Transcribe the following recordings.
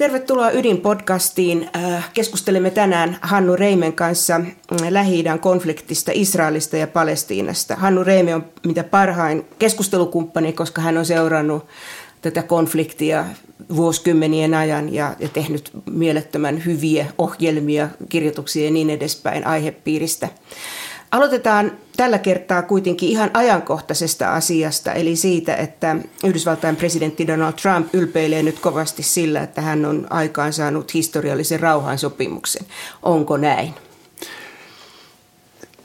Tervetuloa Ydin-podcastiin. Äh, keskustelemme tänään Hannu Reimen kanssa mm, lähi konfliktista Israelista ja Palestiinasta. Hannu Reime on mitä parhain keskustelukumppani, koska hän on seurannut tätä konfliktia vuosikymmenien ajan ja, ja tehnyt mielettömän hyviä ohjelmia, kirjoituksia ja niin edespäin aihepiiristä. Aloitetaan tällä kertaa kuitenkin ihan ajankohtaisesta asiasta, eli siitä, että Yhdysvaltain presidentti Donald Trump ylpeilee nyt kovasti sillä, että hän on aikaansaanut historiallisen rauhansopimuksen. Onko näin?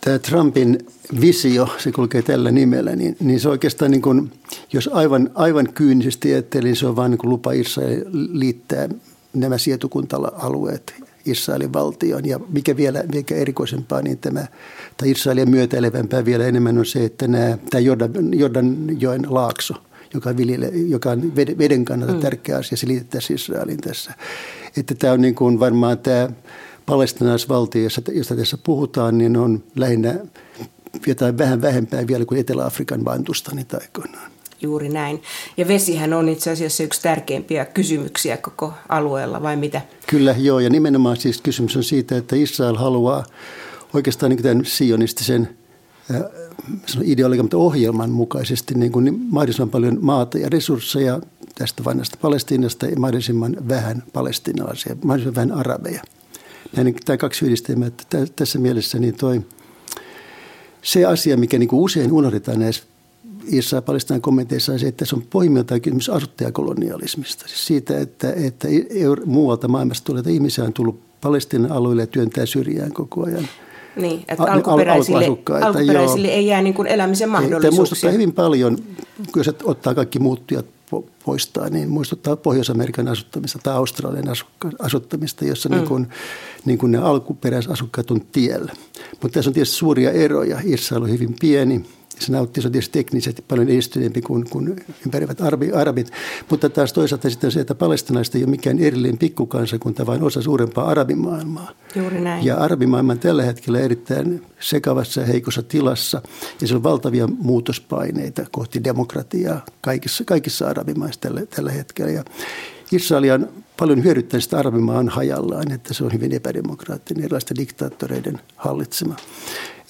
Tämä Trumpin visio, se kulkee tällä nimellä, niin, niin se oikeastaan, niin kuin, jos aivan, aivan kyynisesti ajattelin, niin se on vain niin lupa Israel liittää nämä sietokunta-alueet Israelin valtioon. Ja mikä vielä mikä erikoisempaa, niin tämä, tai Israelia myötäilevämpää vielä enemmän on se, että nämä, tämä Jordan, Jordanjoen laakso, joka on, viljele, joka on veden kannalta mm. tärkeä asia, se liitettäisiin Israelin tässä. Että tämä on niin kuin varmaan tämä palestinaisvaltio, josta tässä puhutaan, niin on lähinnä jotain vähän vähempää vielä kuin Etelä-Afrikan Bantustanit aikoinaan. Juuri näin. Ja vesihän on itse asiassa yksi tärkeimpiä kysymyksiä koko alueella, vai mitä? Kyllä, joo. Ja nimenomaan siis kysymys on siitä, että Israel haluaa oikeastaan niin tämän sionistisen äh, ideologian, ohjelman mukaisesti niin kuin niin mahdollisimman paljon maata ja resursseja tästä vanhasta Palestiinasta ja mahdollisimman vähän palestinalaisia, mahdollisimman vähän arabeja. Näin, tämä kaksi yhdistelmää, että tässä mielessä niin toi, se asia, mikä niin kuin usein unohdetaan näissä Israel Palestinaan kommenteissa se, että se on pohjimmiltaan kysymys asuttajakolonialismista. Siis siitä, että, että muualta maailmasta tulee, ihmisiä on tullut Palestinan alueelle ja työntää syrjään koko ajan. Niin, että alkuperäisille, alkuperäisille ei jää niin kuin elämisen mahdollisuuksia. Tämä muistuttaa hyvin paljon, jos ottaa kaikki muuttujat poistaa, niin muistuttaa Pohjois-Amerikan asuttamista tai Australian asuttamista, jossa mm. niin kuin, niin kuin ne alkuperäisasukkaat on tiellä. Mutta tässä on tietysti suuria eroja. Israel on hyvin pieni, se nautti, se on tietysti teknisesti paljon edistyneempi kuin, kuin ympärivät arabit. Mutta taas toisaalta sitten se, että palestinaiset ei ole mikään erillinen pikkukansakunta, vaan osa suurempaa arabimaailmaa. Juuri näin. Ja arabimaailma on tällä hetkellä erittäin sekavassa ja heikossa tilassa. Ja se on valtavia muutospaineita kohti demokratiaa kaikissa, kaikissa arabimaissa tällä, tällä hetkellä. Ja Israelian paljon hyödyttäistä arabimaa on hajallaan, että se on hyvin epädemokraattinen, erilaisten diktaattoreiden hallitsema.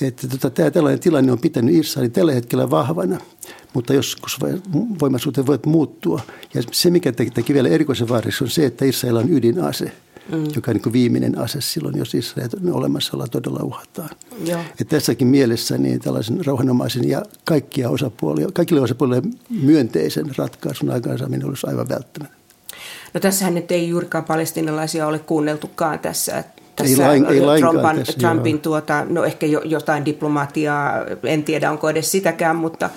Että tota, tämä tällainen tilanne on pitänyt Israelin tällä hetkellä vahvana, mutta joskus voimasuuteen voi muuttua. Ja se, mikä teki vielä erikoisen vaaralliseksi, on se, että Israel on ydinase. Mm. joka on niin viimeinen ase silloin, jos Israelin olemassaolla todella uhataan. Joo. Et tässäkin mielessä niin tällaisen rauhanomaisen ja kaikkia osapuolia, kaikille osapuolille myönteisen ratkaisun aikaansaaminen olisi aivan välttämätöntä. No tässähän nyt ei juurikaan palestinalaisia ole kuunneltukaan tässä tässä ei, lain, ei Trumpan, tässä, Trumpin, tuota, no ehkä jo, jotain diplomatiaa, en tiedä onko edes sitäkään, mutta,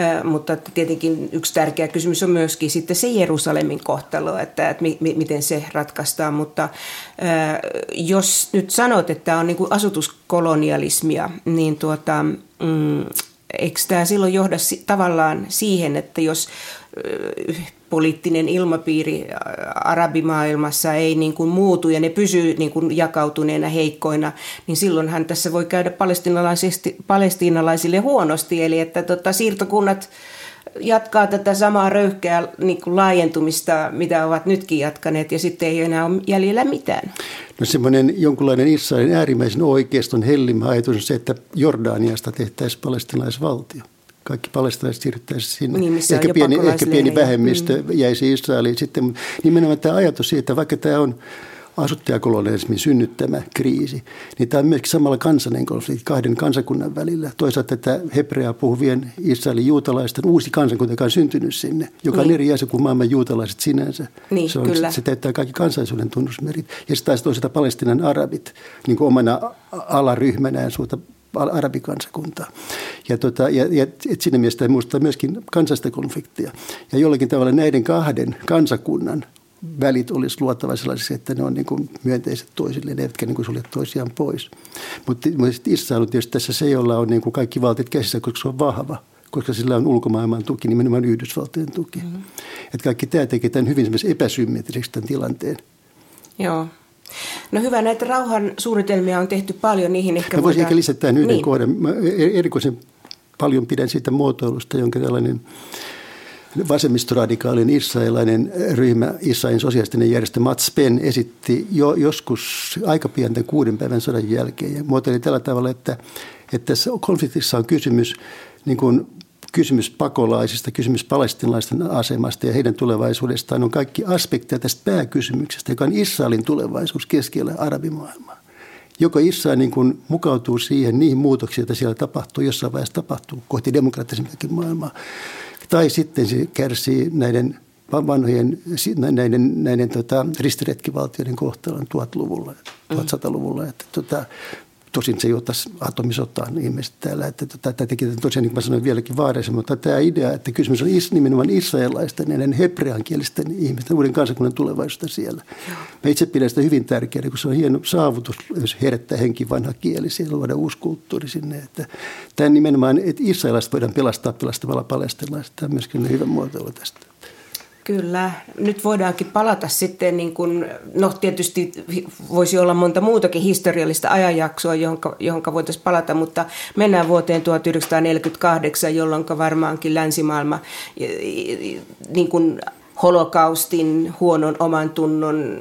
äh, mutta tietenkin yksi tärkeä kysymys on myöskin sitten se Jerusalemin kohtalo, että, että mi, mi, miten se ratkaistaan, mutta äh, jos nyt sanot, että on niin kuin asutuskolonialismia, niin tuota, mm, eikö tämä silloin johda tavallaan siihen, että jos poliittinen ilmapiiri arabimaailmassa ei niin kuin muutu ja ne pysyy niin kuin jakautuneena heikkoina, niin silloinhan tässä voi käydä palestiinalaisille huonosti. Eli että tota, siirtokunnat jatkaa tätä samaa röyhkeää niin kuin laajentumista, mitä ovat nytkin jatkaneet, ja sitten ei enää ole jäljellä mitään. No semmoinen jonkunlainen Israelin äärimmäisen oikeiston hellimä ajatus on se, että Jordaniasta tehtäisiin palestinaisvaltio kaikki palestinaiset siirryttäisiin sinne. Niin, ehkä, pieni, ehkä pieni vähemmistö mm. jäisi Israeliin. Sitten nimenomaan tämä ajatus siitä, että vaikka tämä on asuttajakolonialismin synnyttämä kriisi, niin tämä on myöskin samalla kansanen konflikti kahden kansakunnan välillä. Toisaalta tätä hebreaa puhuvien Israelin juutalaisten uusi kansakunta, joka on syntynyt sinne, joka niin. on eri asia kuin maailman juutalaiset sinänsä. Niin, se, on, kyllä. se täyttää kaikki kansallisuuden tunnusmerit. Ja sitten taas toisaalta Palestinan arabit niin kuin omana alaryhmänään suurta arabikansakuntaa. Ja, tota, ja, ja et siinä mielessä muistaa myöskin kansallista konfliktia. Ja jollakin tavalla näiden kahden kansakunnan välit olisi luotava sellaisiksi, että ne on niin kuin myönteiset toisille, ne eivätkä niin kuin sulje toisiaan pois. Mutta Israel on tietysti tässä se, jolla on niin kuin kaikki valtiot käsissä, koska se on vahva koska sillä on ulkomaailman tuki, nimenomaan Yhdysvaltojen tuki. Mm-hmm. Että kaikki tämä tekee tämän hyvin epäsymmetriseksi tämän tilanteen. Joo. No hyvä, näitä rauhan suunnitelmia on tehty paljon, niihin ehkä Mä voisin voidaan... ehkä lisätä tämän yhden niin. kohdan. Mä e- erikoisen paljon pidän siitä muotoilusta, jonka tällainen vasemmistoradikaalin israelilainen ryhmä, Israelin sosiaalistinen järjestö Mats Penn esitti jo joskus aika pienten kuuden päivän sodan jälkeen ja muotoili tällä tavalla, että, että tässä konfliktissa on kysymys niin kuin kysymys pakolaisista, kysymys palestinalaisten asemasta ja heidän tulevaisuudestaan on kaikki aspekteja tästä pääkysymyksestä, joka on Israelin tulevaisuus keskellä arabimaailmaa. Joko Israel niin kuin mukautuu siihen, niihin muutoksiin, joita siellä tapahtuu, jossain vaiheessa tapahtuu kohti demokraattisempaakin maailmaa, tai sitten se kärsii näiden vanhojen näiden, näiden tota, ristiretkivaltioiden kohtalon 1000-luvulla, 1100-luvulla. Että, tota, Tosin se johtaisi atomisotaan ihmiset täällä. Että tämä teki tosiaan, niin kuin mä sanoin, vieläkin vaarallisen, mutta tämä idea, että kysymys on is, nimenomaan israelaisten, näiden hebreankielisten ihmisten, uuden kansakunnan tulevaisuudesta siellä. Mä itse pidän sitä hyvin tärkeänä, kun se on hieno saavutus, jos herättää henki vanha kieli, siellä luoda uusi kulttuuri sinne. Että tämä nimenomaan, että israelaiset voidaan pelastaa pelastamalla palestinalaiset, tämä on myöskin hyvä muotoilu tästä. Kyllä. Nyt voidaankin palata sitten, niin kuin, no tietysti voisi olla monta muutakin historiallista ajanjaksoa, johon, voitaisiin palata, mutta mennään vuoteen 1948, jolloin varmaankin länsimaailma niin kuin holokaustin, huonon oman tunnon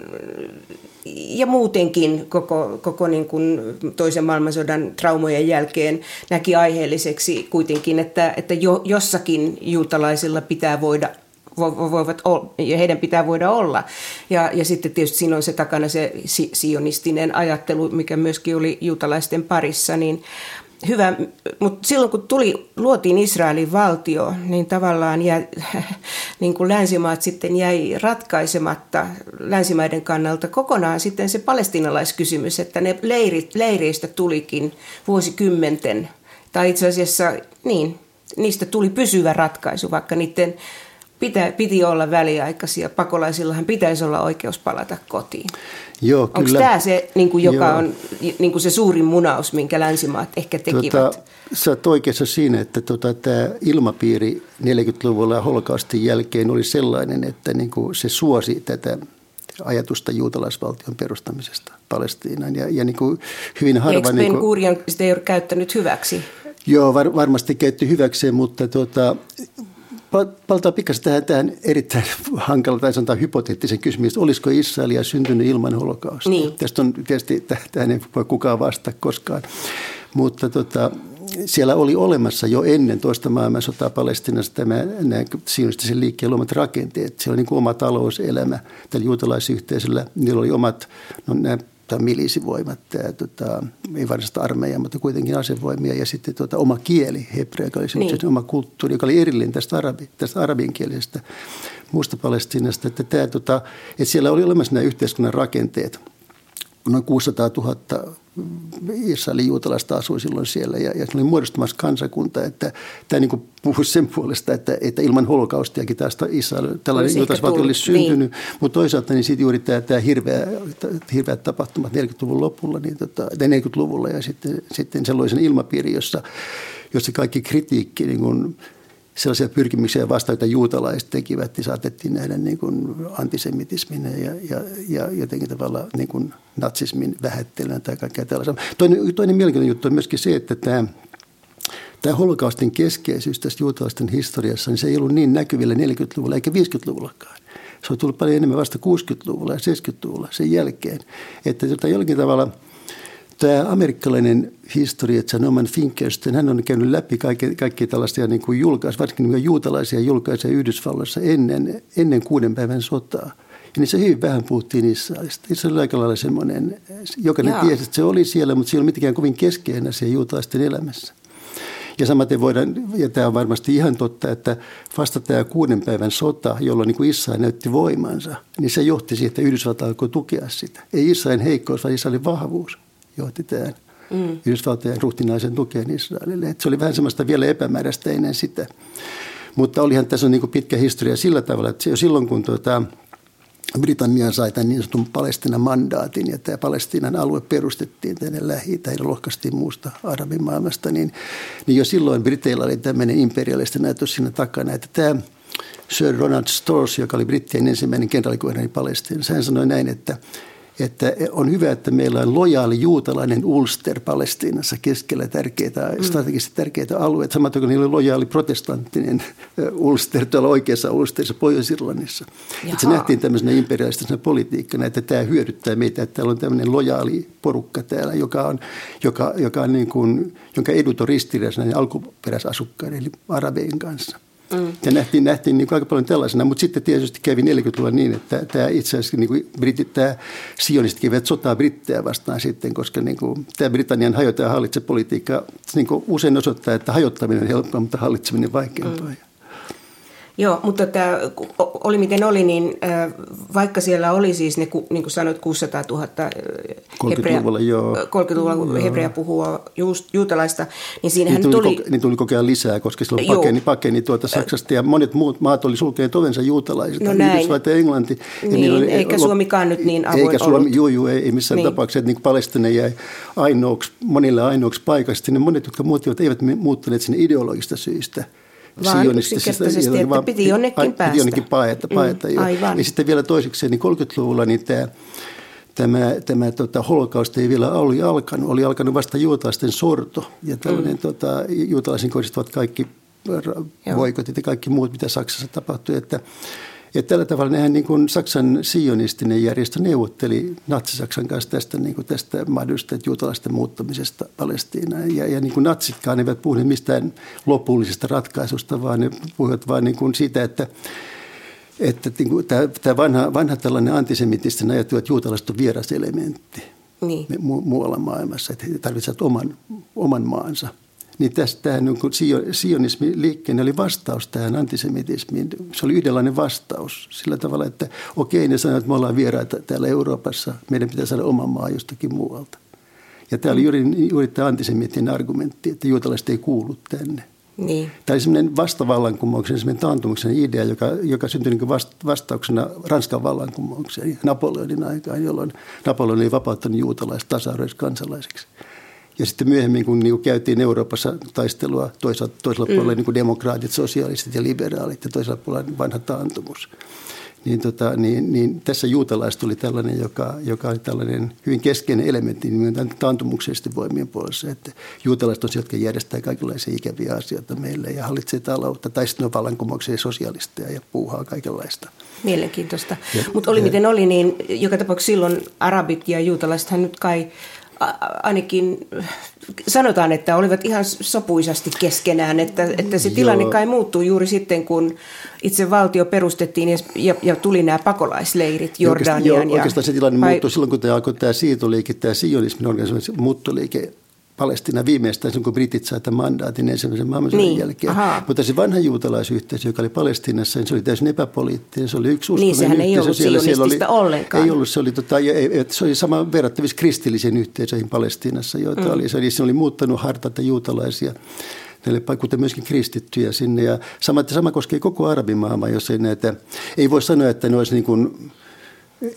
ja muutenkin koko, koko niin kuin toisen maailmansodan traumojen jälkeen näki aiheelliseksi kuitenkin, että, että jo, jossakin juutalaisilla pitää voida voivat olla, ja heidän pitää voida olla. Ja, ja sitten tietysti siinä on se takana se sionistinen ajattelu, mikä myöskin oli juutalaisten parissa, niin hyvä, mutta silloin kun tuli, luotiin Israelin valtio, niin tavallaan jäi, niin kuin länsimaat sitten jäi ratkaisematta länsimaiden kannalta kokonaan sitten se palestinalaiskysymys, että ne leirit, leireistä tulikin vuosikymmenten, tai itse asiassa niin, niistä tuli pysyvä ratkaisu, vaikka niiden pitä, piti olla väliaikaisia. Pakolaisillahan pitäisi olla oikeus palata kotiin. Joo, kyllä. Onko tämä se, niin kuin, joka Joo. on niin kuin se suurin munaus, minkä länsimaat ehkä tekivät? Tota, sä oot oikeassa siinä, että tota, tämä ilmapiiri 40-luvulla ja holokaustin jälkeen oli sellainen, että niin kuin se suosi tätä ajatusta juutalaisvaltion perustamisesta Palestiinaan. Ja, ja niin kuin hyvin harva... Eikö niin kuin, sitä ei ole käyttänyt hyväksi? Joo, var, varmasti käytti hyväkseen, mutta tuota, Palataan pikkasen tähän, tähän erittäin hankala tai sanotaan hypoteettisen kysymys, olisiko Israelia syntynyt ilman holokaustia? Niin. Tästä on tietysti, tähän ei voi kukaan vastata koskaan, mutta tota, siellä oli olemassa jo ennen toista maailmansotaa Palestinassa tämä nämä sionistisen liikkeen luomat rakenteet. Siellä oli niin kuin oma talouselämä tällä juutalaisyhteisöllä. Niillä oli omat no, nämä tai milisivoimat, tämä, tota, ei varsinaista armeijaa, mutta kuitenkin asevoimia ja sitten tota, oma kieli, hebrea, joka oli niin. oma kulttuuri, joka oli erillinen tästä, arabi, tästä arabinkielisestä muusta Palestiinasta. Että, tämä, tota, että siellä oli olemassa nämä yhteiskunnan rakenteet. Noin 600 000 Israelin juutalaista asui silloin siellä ja, ja se oli muodostumassa kansakunta, että tämä niin puhui sen puolesta, että, että ilman holokaustiakin tästä Israel, tällainen juutalaisvaltio olisi syntynyt, niin. mutta toisaalta niin sitten juuri tämä, tämä hirveä, hirveät tapahtumat 40-luvun lopulla, niin tota, 40-luvulla ja sitten, sitten sellaisen ilmapiiri, jossa, jossa kaikki kritiikki niin kuin, sellaisia pyrkimyksiä vastaan, joita juutalaiset tekivät, niin saatettiin nähdä niin kuin antisemitismin ja, ja, ja jotenkin tavalla niin kuin natsismin vähättelyn tai kaikkea tällaista. Toinen, toinen mielenkiintoinen juttu on myöskin se, että tämä Tämä holokaustin keskeisyys tässä juutalaisten historiassa, niin se ei ollut niin näkyvillä 40-luvulla eikä 50-luvullakaan. Se on tullut paljon enemmän vasta 60-luvulla ja 70-luvulla sen jälkeen. Että tota jollakin tavalla – Tämä amerikkalainen historia, Norman Finkelstein, hän on käynyt läpi kaikki, kaikki tällaisia niin kuin julkais, varsinkin niin juutalaisia julkaisia Yhdysvalloissa ennen, ennen kuuden päivän sotaa. Ja niissä hyvin vähän puhuttiin Israelista. Israel oli aika lailla semmoinen, jokainen Jaa. tiesi, että se oli siellä, mutta se ei ole mitenkään kovin keskeinen asia juutalaisten elämässä. Ja samaten voidaan, ja tämä on varmasti ihan totta, että vasta tämä kuuden päivän sota, jolloin niin kuin Israel näytti voimansa, niin se johti siihen, että Yhdysvalta alkoi tukea sitä. Ei Israelin heikkous, vaan Israelin vahvuus johti mm. Yhdysvaltojen ruhtinaisen tukeen Israelille. Et se oli vähän semmoista vielä epämääräistä ennen sitä. Mutta olihan tässä on niin pitkä historia sillä tavalla, että jo silloin kun tuota, Britannia sai tämän niin sanotun Palestinan mandaatin ja tämä Palestinan alue perustettiin tänne lähi tai lohkaistiin muusta arabimaailmasta, niin, niin jo silloin Briteillä oli tämmöinen imperialistinen ajatus siinä takana, että tämä Sir Ronald Stores, joka oli brittien ensimmäinen kenraalikuheenani Palestiinassa, hän sanoi näin, että – että on hyvä, että meillä on lojaali juutalainen Ulster Palestiinassa keskellä tärkeitä, mm. strategisesti tärkeitä alueita. Samoin kuin niillä on lojaali protestanttinen Ulster tuolla oikeassa Ulsterissa Pohjois-Irlannissa. Että se nähtiin tämmöisenä imperialistisena politiikkana, että tämä hyödyttää meitä, että täällä on tämmöinen lojaali porukka täällä, joka on, joka, joka on niin kuin, jonka edut on ristiriidassa alkuperäisasukkaiden eli arabein kanssa. Ja nähtiin, nähtiin niin aika paljon tällaisena, mutta sitten tietysti kävi 40-luvulla niin, että tämä itse asiassa niin kuin britit, tämä sionistit kävivät sotaa brittejä vastaan sitten, koska niin kuin, tämä Britannian hajota ja hallitse politiikka niin kuin usein osoittaa, että hajottaminen on helppoa, mutta hallitseminen vaikeampaa. Mm. Joo, mutta tämä oli miten oli, niin vaikka siellä oli siis ne, niin kuin sanoit, 600 000 hebrea, 30-luvulla, joo. 30-luvulla hebrea puhua juutalaista, niin siinähän niin tuli... tuli ko, niin tuli koko ajan lisää, koska silloin pakeni, pakeni tuota Saksasta ja monet muut maat oli sulkeneet ovensa juutalaisilta. No näin. Yhdysvallat ja Englanti. Niin, ja oli, eikä lop... Suomikaan nyt niin avoin Eikä Suomi, juu, juu, ei, ei missään niin. tapauksessa, että niin Palestina jäi ainoaksi, monille ainoaksi paikasta. Ne monet, jotka muuttivat, eivät muuttaneet sinne ideologista syistä – vaan yksinkertaisesti, että vaan, piti jonnekin päästä. Piti jonnekin paeta, paeta mm, aivan. Ja sitten vielä toiseksi, niin 30-luvulla niin tämä, tämä, tämä tota, holokausti ei vielä oli alkanut. Oli alkanut vasta juutalaisten sorto ja tällainen mm. tota, juutalaisiin kohdistuvat kaikki voikotit ja kaikki muut, mitä Saksassa tapahtui. Että, ja tällä tavalla nehän niin kuin Saksan sionistinen järjestö neuvotteli Natsi-Saksan kanssa tästä, niin kuin tästä mahdollisesta juutalaisten muuttamisesta Palestiinaan. Ja, ja niin kuin natsitkaan eivät puhuneet mistään lopullisesta ratkaisusta, vaan ne puhuivat vain niin kuin siitä, että että niin kuin tämä, tämä vanha, vanha tällainen antisemitistinen ajattelu, että juutalaiset on vieras elementti niin. mu- muualla maailmassa, että he tarvitsevat oman, oman maansa – niin tästä niin sionismi liikkeen oli vastaus tähän antisemitismiin. Se oli yhdenlainen vastaus sillä tavalla, että okei, ne sanoivat, että me ollaan vieraita täällä Euroopassa, meidän pitää saada oma maa jostakin muualta. Ja tämä oli juuri, juuri tämä antisemitinen argumentti, että juutalaiset ei kuulu tänne. Niin. Tämä oli semmoinen vastavallankumouksen, semmoinen taantumuksen idea, joka, joka syntyi niin vastauksena Ranskan vallankumoukseen Napoleonin aikaan, jolloin Napoleon oli vapauttanut juutalaiset tasa kansalaisiksi. Ja sitten myöhemmin, kun niin kuin käytiin Euroopassa taistelua toisaalta, toisella mm. puolella niin kuin demokraatit, sosialistit ja liberaalit ja toisella puolella vanha taantumus. Niin, tota, niin, niin tässä juutalaiset tuli tällainen, joka, joka oli tällainen hyvin keskeinen elementti nimenomaan taantumuksellisesti voimien puolessa. Että juutalaiset on se, jotka järjestää kaikenlaisia ikäviä asioita meille ja hallitsee taloutta, tai sitten on vallankumouksia sosialisteja ja puuhaa kaikenlaista. Mielenkiintoista. Mutta oli miten oli, niin joka tapauksessa silloin arabit ja juutalaisethan nyt kai ainakin sanotaan, että olivat ihan sopuisasti keskenään, että, että se tilanne kai muuttuu juuri sitten, kun itse valtio perustettiin ja, ja, ja tuli nämä pakolaisleirit Jordaniaan. Joo, oikeastaan se tilanne vai... muuttui silloin, kun tämä alkoi tämä siirtoliike, tämä sionismin organisaatio, muuttoliike Palestina viimeistään, kun britit saivat tämän mandaatin ensimmäisen maailmansodan niin, jälkeen. Aha. Mutta se vanha juutalaisyhteisö, joka oli Palestinassa, niin se oli täysin epäpoliittinen. Se oli yksi Niin, sehän ei ollut siellä, siellä oli, ollenkaan. Ei ollut, se oli, tota, se oli sama verrattavissa kristillisiin yhteisöihin Palestinassa, joita mm. oli. Se oli, se oli muuttanut hartaita juutalaisia näille kuten myöskin kristittyjä sinne. Ja sama, sama koskee koko arabimaailmaa, jos ei näitä, ei voi sanoa, että ne olisi niin kuin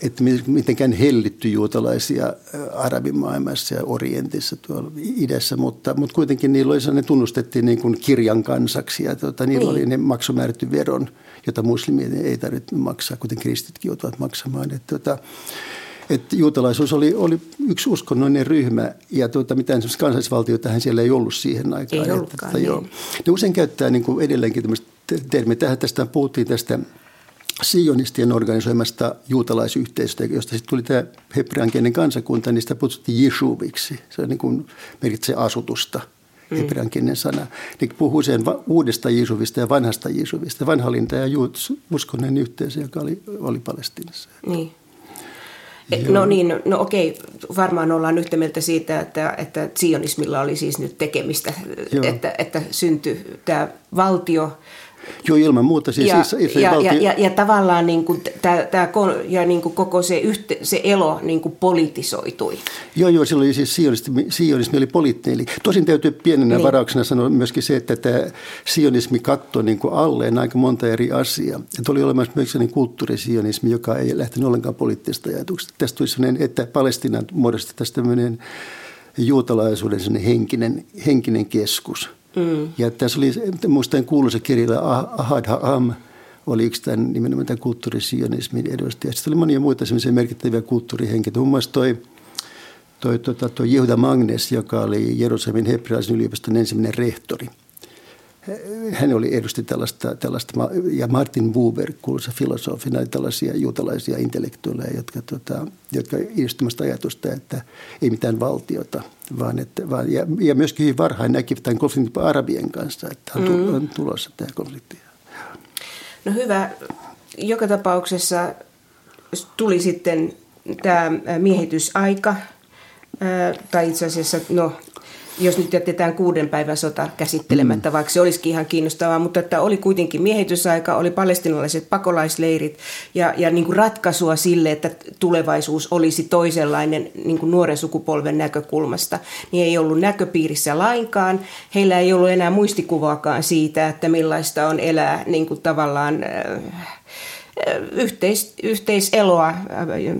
että mitenkään hellitty juutalaisia arabimaailmassa ja orientissa tuolla idässä, mutta, mutta kuitenkin niillä oli, ne tunnustettiin niin kuin kirjan kansaksi ja tuota, niillä niin. oli ne maksumäärätty veron, jota muslimien ei tarvitse maksaa, kuten kristitkin joutuvat maksamaan. Että, tuota, että juutalaisuus oli, oli yksi uskonnollinen ryhmä ja tuota, mitään kansallisvaltioita siellä ei ollut siihen aikaan. Ei ollutkaan, että, niin. joo. Ne usein käyttää niin kuin edelleenkin tämmöistä termiä. Tähän tästä puhuttiin tästä sionistien organisoimasta juutalaisyhteisöstä, josta sitten tuli tämä hebreankielinen kansakunta, niin sitä kutsuttiin Jeshuviksi. Se on niin kuin merkitsee asutusta, mm. hebreankielinen sana. Niin puhuu sen uudesta Jesuvista ja vanhasta Jesuvista. Vanha oli tämä uskonnon yhteisö, joka oli, oli Palestinassa. Niin. No niin, no okei, varmaan ollaan yhtä mieltä siitä, että, että sionismilla oli siis nyt tekemistä, että, että syntyi tämä valtio, Joo, ilman muuta. Siis ja, siis, ja, ja, ja, ja tavallaan niin kuin tää, tää, ja niin kuin koko se, yhte, se elo niin kuin politisoitui. Joo, joo, silloin siis sionismi, sionismi oli poliittinen. Eli tosin täytyy pienenä niin. varauksena sanoa myöskin se, että tämä sionismi katsoi niin kuin alleen aika monta eri asiaa. Että oli olemassa myös sellainen kulttuurisionismi, joka ei lähtenyt ollenkaan poliittisesta ajatuksesta. Tästä tuli sellainen, että Palestinan tästä tämmöinen juutalaisuuden henkinen, henkinen keskus – Mm. Ja tässä oli muistan kuuluisa kirja Ahad Ha'am, oli yksi tämän nimenomaan tämän kulttuurisionismin edustaja. Sitten oli monia muita semmoisia merkittäviä kulttuurihenkilöitä. Muun muassa toi, toi, toi, toi Jehuda Magnes, joka oli Jerusalemin hebrealaisen yliopiston ensimmäinen rehtori – hän oli edusti tällaista, tällaista, ja Martin Buber, kuuluisa filosofina, oli tällaisia juutalaisia intellektuaaleja, jotka, tota, jotka edustamasta ajatusta, että ei mitään valtiota, vaan, että, vaan ja, ja myöskin hyvin varhain näkivät tämän konfliktin arabien kanssa, että on, mm. on tulossa tämä konflikti. No hyvä. Joka tapauksessa tuli sitten tämä miehitysaika, tai itse asiassa, no jos nyt jätetään kuuden päivän sota käsittelemättä, mm. vaikka se olisikin ihan kiinnostavaa, mutta että oli kuitenkin miehitysaika, oli palestinalaiset pakolaisleirit ja, ja niin kuin ratkaisua sille, että tulevaisuus olisi toisenlainen niin kuin nuoren sukupolven näkökulmasta, niin ei ollut näköpiirissä lainkaan. Heillä ei ollut enää muistikuvaakaan siitä, että millaista on elää niin kuin tavallaan... Äh, yhteis, yhteiseloa äh,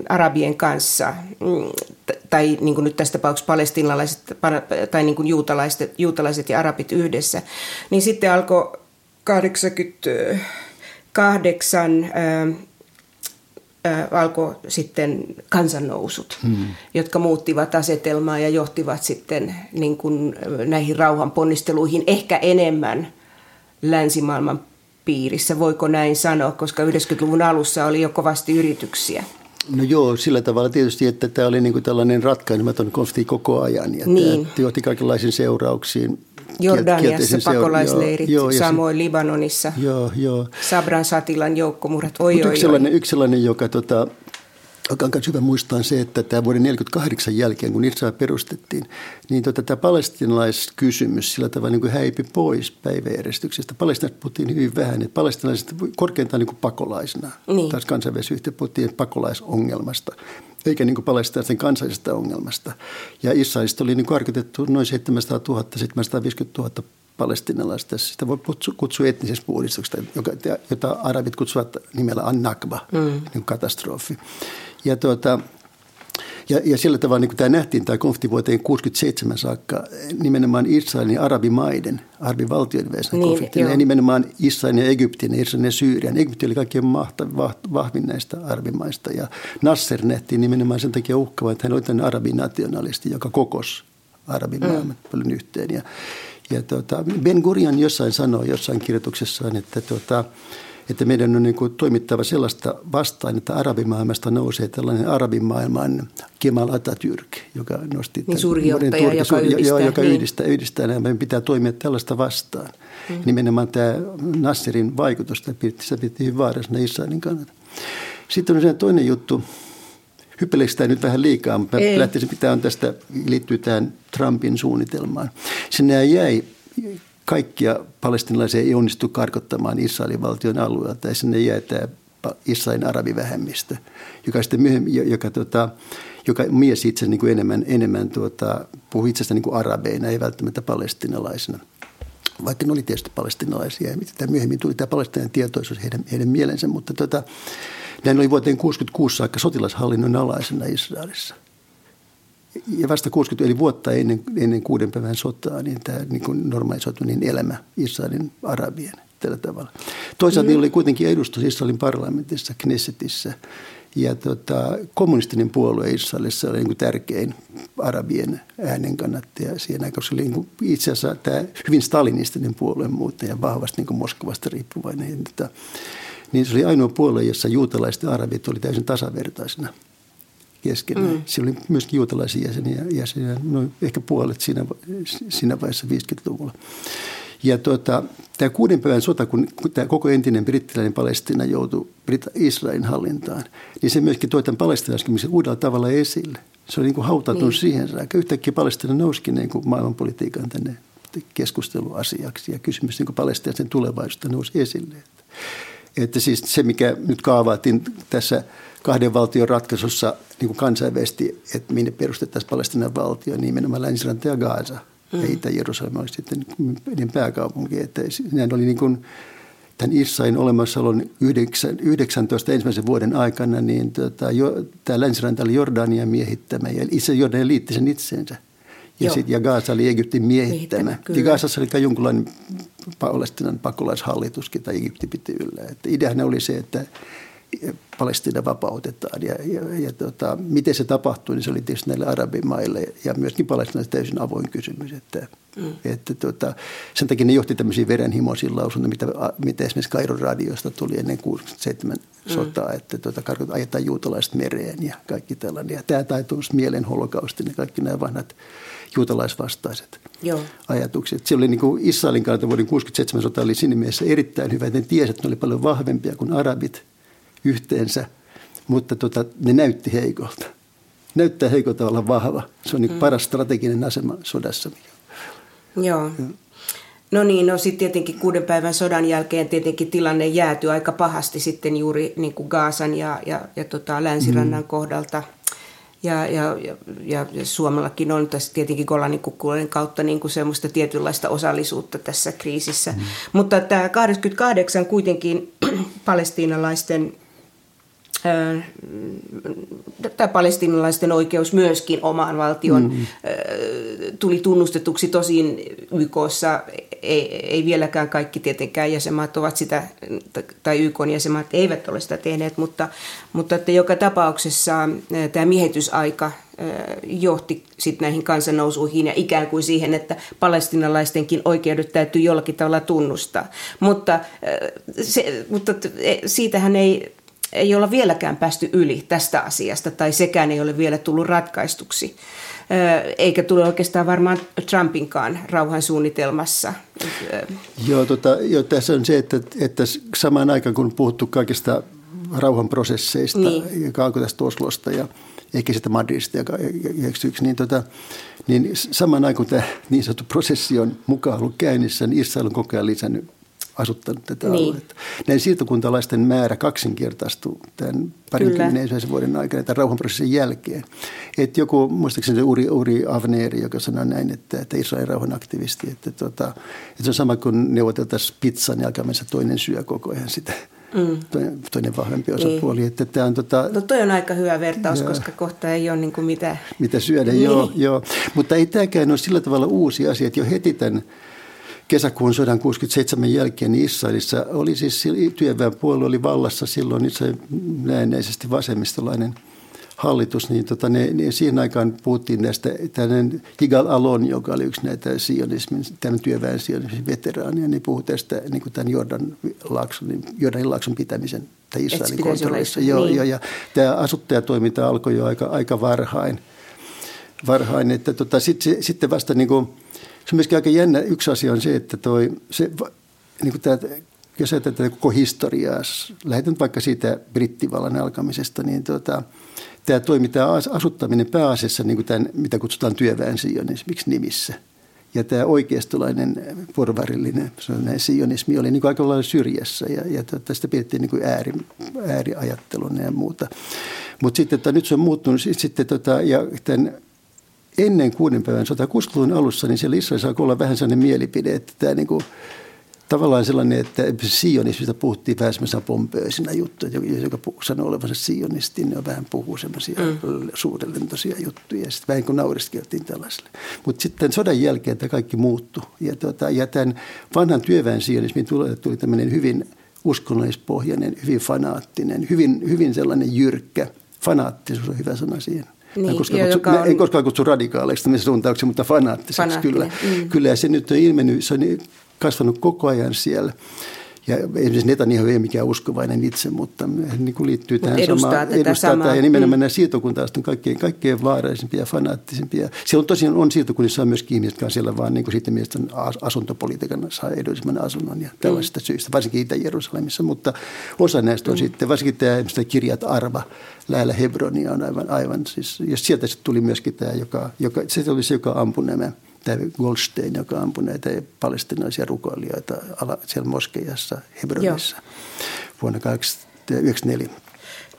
arabien kanssa, mm, tai niin kuin nyt tässä tapauksessa palestinalaiset tai niin kuin juutalaiset, juutalaiset ja arabit yhdessä, niin sitten alkoi 88 ää, ää, alkoi sitten kansannousut, hmm. jotka muuttivat asetelmaa ja johtivat sitten niin kuin näihin rauhanponnisteluihin ehkä enemmän länsimaailman piirissä, voiko näin sanoa, koska 90-luvun alussa oli jo kovasti yrityksiä. No joo, sillä tavalla tietysti, että tämä oli niin kuin tällainen ratkaisematon konflikti koko ajan. Ja niin. Tämä johti kaikenlaisiin seurauksiin. Jordaniassa pakolaisleirit, joo, joo, samoin se, Libanonissa. Joo, joo. Sabran Satilan joukkomurhat, oi, oi, yksi, oi. Sellainen, yksi sellainen, joka tota, on myös hyvä muistaa se, että tämä vuoden 1948 jälkeen, kun Israel perustettiin, niin tota, tämä palestinalaiskysymys sillä tavalla niin kuin häipi pois päiväjärjestyksestä. Palestinalaiset puhuttiin hyvin vähän, että palestinalaiset korkeintaan niin kuin pakolaisena. Niin. Taas kansainvälisessä puhuttiin pakolaisongelmasta, eikä niin kuin palestinalaisten kansallisesta ongelmasta. Ja Israelista oli niin kuin arkotettu noin 700 000, 750 000 palestinalaista. Sitä voi kutsua etnisestä puhdistuksesta, jota arabit kutsuvat nimellä An-Nakba, mm. niin katastrofi. Ja, tuota, ja, ja sillä tavalla niin kuin tämä nähtiin, tämä konflikti vuoteen 1967 saakka, nimenomaan Israelin ja arabimaiden, arabivaltioiden välisen niin, konfliktin, ja nimenomaan Israelin ja Egyptin, Israelin ja Syyrian. Egypti oli kaikkein mahta, vahvin näistä arabimaista, ja Nasser nähtiin nimenomaan sen takia uhkava, että hän oli tämmöinen arabinationalisti, joka kokosi arabimaailman mm. paljon yhteen. Ja, ja tuota, Ben Gurion jossain sanoi jossain kirjoituksessaan, että tuota, että meidän on niin kuin toimittava sellaista vastaan, että arabimaailmasta nousee tällainen arabimaailman Kemal Atatürk, joka nosti niin suuri johtaja, turki, joka, yhdistää, joka niin. yhdistää, yhdistää nämä. Meidän pitää toimia tällaista vastaan. Mm. Nimenomaan tämä Nasserin vaikutus, sitä piti hyvin vaarallisena Israelin kannalta. Sitten on se toinen juttu, hyppeleekö tämä nyt vähän liikaa, mutta Ei. lähtisin pitää on tästä, liittyy tähän Trumpin suunnitelmaan. Sinne jäi kaikkia palestinalaisia ei onnistu karkottamaan Israelin valtion alueelta ja sinne jäi tämä Israelin arabivähemmistö, joka sitten myöhemmin, joka, tota, joka mies itse niin kuin enemmän, enemmän tuota, puhui itsestä niin kuin arabeina, ei välttämättä palestinalaisena. Vaikka ne oli tietysti palestinalaisia ja mitä myöhemmin tuli tämä palestinainen tietoisuus heidän, heidän mielensä, mutta tota, näin oli vuoteen 1966 saakka sotilashallinnon alaisena Israelissa ja vasta 60, eli vuotta ennen, ennen kuuden päivän sotaa, niin tämä niin kuin normalisoitu niin elämä Israelin arabien tällä tavalla. Toisaalta mm. niillä oli kuitenkin edustus Israelin parlamentissa, Knessetissä. Ja tota, kommunistinen puolue Israelissa oli niin kuin tärkein arabien äänen kannattaja siinä, koska se oli niin kuin itse asiassa tämä hyvin stalinistinen puolue muuten ja vahvasti niin kuin Moskovasta riippuvainen. Ja, tota, niin se oli ainoa puolue, jossa juutalaiset ja arabit oli täysin tasavertaisena keskenään. Mm. Siellä oli myöskin juutalaisia jäseniä, jäseniä noin ehkä puolet siinä, siinä vaiheessa 50-luvulla. Ja tuota, tämä kuuden päivän sota, kun, tämä koko entinen brittiläinen Palestina joutui Israelin hallintaan, niin se myöskin toi tämän palestinaiskymmisen uudella tavalla esille. Se oli niin kuin hautatunut niin. siihen saakka. Yhtäkkiä Palestina nousikin niin kuin maailmanpolitiikan tänne keskusteluasiaksi ja kysymys niin palestinaisen tulevaisuudesta nousi esille. Että, että siis se, mikä nyt kaavaattiin tässä – kahden valtion ratkaisussa niin kuin kansainvälisesti, että minne perustettaisiin Palestinan valtio, niin nimenomaan Länsiranta ja Gaza. Mm. Ja Itä-Jerusalem oli sitten niiden pääkaupunki. Että näin oli niin kuin, tämän Israelin olemassaolon 19 ensimmäisen vuoden aikana, niin tota, jo, tämä länsiranta oli Jordania miehittämä ja itse Jordania liitti sen itseensä. Ja, sit, ja Gaza oli Egyptin miehittämä. Ja Gazassa oli jonkunlainen Palestinan pakolaishallituskin tai Egypti piti yllä. Että ideahan oli se, että Palestina vapautetaan. Ja, ja, ja tota, miten se tapahtui, niin se oli tietysti näille arabimaille ja myöskin Palestinaan täysin avoin kysymys. Että, mm. että tota, sen takia ne johti tämmöisiin verenhimoisiin lausuntoihin, mitä, mitä esimerkiksi Kairon radiosta tuli ennen 67 mm. sotaa, että tota, ajetaan juutalaiset mereen ja kaikki tällainen. Ja tämä taitui mielen holokaustin ja kaikki nämä vanhat juutalaisvastaiset Joo. ajatukset. Se oli niin kuin Israelin kannalta vuoden 67 sota oli siinä mielessä erittäin hyvä, että ne tiesi, että ne oli paljon vahvempia kuin arabit yhteensä, mutta tota, ne näytti heikolta. Näyttää heikolta olla vahva. Se on niin mm. paras strateginen asema sodassa. Joo. No niin, no sitten tietenkin kuuden päivän sodan jälkeen tietenkin tilanne jäätyi aika pahasti sitten juuri niin kuin Gaasan ja, ja, ja tota länsirannan mm. kohdalta – ja, ja, ja, ja Suomellakin on tässä tietenkin Golanin kukkuloiden kautta niin kuin semmoista tietynlaista osallisuutta tässä kriisissä. Mm. Mutta tämä 88 kuitenkin palestiinalaisten tämä palestinalaisten oikeus myöskin omaan valtion mm. tuli tunnustetuksi. Tosin YKssa ei, ei vieläkään kaikki tietenkään jäsenmaat ovat sitä, tai YK jäsenmaat eivät ole sitä tehneet, mutta, mutta että joka tapauksessa tämä miehitysaika johti sitten näihin kansannousuihin ja ikään kuin siihen, että palestinalaistenkin oikeudet täytyy jollakin tavalla tunnustaa. Mutta, se, mutta e, siitähän ei ei olla vieläkään päästy yli tästä asiasta tai sekään ei ole vielä tullut ratkaistuksi. Eikä tule oikeastaan varmaan Trumpinkaan rauhansuunnitelmassa. Joo, tota, jo, tässä on se, että, että samaan aikaan kun puhuttu kaikista rauhanprosesseista, niin. joka alkoi tästä Oslosta ja ehkä sitä Madridista, joka yksi, niin, tota, niin samaan aikaan kun tämä niin sanottu prosessi on mukaan ollut käynnissä, niin Israel on koko ajan lisännyt asuttanut tätä niin. aluetta. Näin siirtokuntalaisten määrä kaksinkertaistui tämän parinkymmenen ensimmäisen vuoden aikana tämän rauhanprosessin jälkeen. Et joku, muistaakseni se Uri, Uri Avneeri, joka sanoi näin, että, että Israelin rauhan aktivisti, että, tota, että se on sama kuin neuvoteltaisiin pizzan ja toinen syö koko ajan sitä. Mm. Toinen, toinen vahvempi osapuoli. Niin. Että tämä on, tota, no toi on aika hyvä vertaus, ja, koska kohta ei ole niin kuin mitä... Mitä syödä, niin. joo, joo. Mutta ei tämäkään ole sillä tavalla uusi asia, että jo heti tämän kesäkuun sodan 67 jälkeen niin Israelissa oli siis työväenpuolue oli vallassa silloin itse näennäisesti vasemmistolainen hallitus, niin tota, ne, ne, siihen aikaan puhuttiin näistä, tällainen Yigal Alon, joka oli yksi näitä sionismin, tämän työväen sionismin veteraania, niin puhui tästä niin kuin tämän Jordan laakson, niin Jordanin laakson pitämisen tai Israelin kontrollissa. Joo, niin. joo, ja tämä asuttajatoiminta alkoi jo aika, aika varhain. varhain että tota, sit, sitten vasta niin kuin, on myöskin aika jännä. Yksi asia on se, että toi, se, niin kuin tämä, jos ajatellaan koko historiaa, lähetän vaikka siitä brittivallan alkamisesta, niin tota, tämä toimii tämä asuttaminen pääasiassa niin kuin tämän, mitä kutsutaan työväen sionismiksi nimissä. Ja tämä oikeistolainen porvarillinen sionismi oli niin kuin aika lailla syrjässä ja, ja tota, sitä pidettiin niin kuin ääri, ääriajattelun ja muuta. Mutta sitten että nyt se on muuttunut sitten, tota, ja tämän ennen kuuden päivän 160-luvun alussa, niin siellä Israelissa alkoi olla vähän sellainen mielipide, että tämä niin kuin, tavallaan sellainen, että sionismista puhuttiin vähän semmoisena pompöisinä juttuja, joka sanoo olevansa sionisti, niin vähän puhuu semmoisia mm. suurellentoisia juttuja. Sitten vähän kuin nauriskeltiin tällaiselle. Mutta sitten sodan jälkeen tämä kaikki muuttui. Ja, tuota, ja tämän vanhan työväen sionismin tuli, tuli tämmöinen hyvin uskonnollispohjainen, hyvin fanaattinen, hyvin, hyvin sellainen jyrkkä. Fanaattisuus on hyvä sana siihen niin, en, koskaan kutsu, on... en koskaan kutsu radikaaleiksi suuntauksia, mutta fanaattiseksi kyllä. Mm. Kyllä ja se nyt on ilmennyt, se on kasvanut koko ajan siellä. Ja esimerkiksi Netanyahu ei ole mikään uskovainen itse, mutta niin kuin liittyy tähän edustaa samaan. Tätä edustaa samaa. ja nimenomaan mm. nämä siirtokuntalaiset on kaikkein, kaikkein vaarallisimpia ja fanaattisempia. Siellä on tosiaan on siirtokunnissa on myöskin ihmiset, jotka on siellä vaan niin kuin siitä mielestä asuntopolitiikan saa edullisemman asunnon ja tällaisista mm. syistä, varsinkin Itä-Jerusalemissa. Mutta osa näistä on mm. sitten, varsinkin tämä kirjat Arva, lähellä Hebronia on aivan, aivan siis, ja sieltä sitten tuli myöskin tämä, joka, joka, se oli se, joka ampui nämä tämä Goldstein, joka ampui näitä palestinaisia rukoilijoita siellä moskeijassa Hebronissa Joo. vuonna 1994.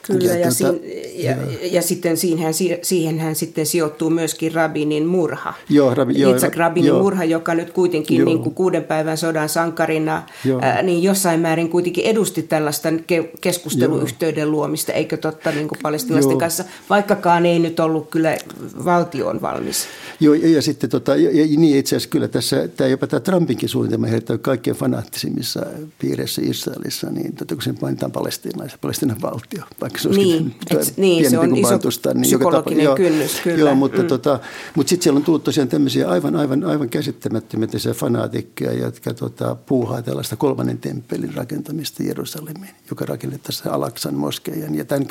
Kyllä, ja, ja, tuota, siin, ja, ja sitten siihenhän, siihenhän sitten sijoittuu myöskin Rabinin murha. Joo, rabi, joo, Itzak Rabinin joo. murha, joka nyt kuitenkin niin kuin kuuden päivän sodan sankarina, ää, niin jossain määrin kuitenkin edusti tällaista ke- keskusteluyhteyden luomista, eikö totta niin kuin palestinaisten kanssa, vaikkakaan ei nyt ollut kyllä valtioon valmis. Joo, ja, ja sitten tota, ja, ja niin itse asiassa kyllä tässä, tämä jopa tämä Trumpinkin suunnitelma herättää kaikkein fanaattisimmissa piireissä Israelissa, niin tota, kun sen mainitaan palestinaisen, palestinan valtio, vaikka se niin, et, niin, se on iso niin psykologinen tapa, kynnys, kyllä. Joo, mutta, mm. tota, mutta sitten siellä on tullut tosiaan tämmöisiä aivan, aivan, aivan käsittämättömiä fanaatikkeja, jotka tota, puuhaa tällaista kolmannen temppelin rakentamista Jerusalemiin, joka rakennettaisiin Alaksan moskeijan ja tämän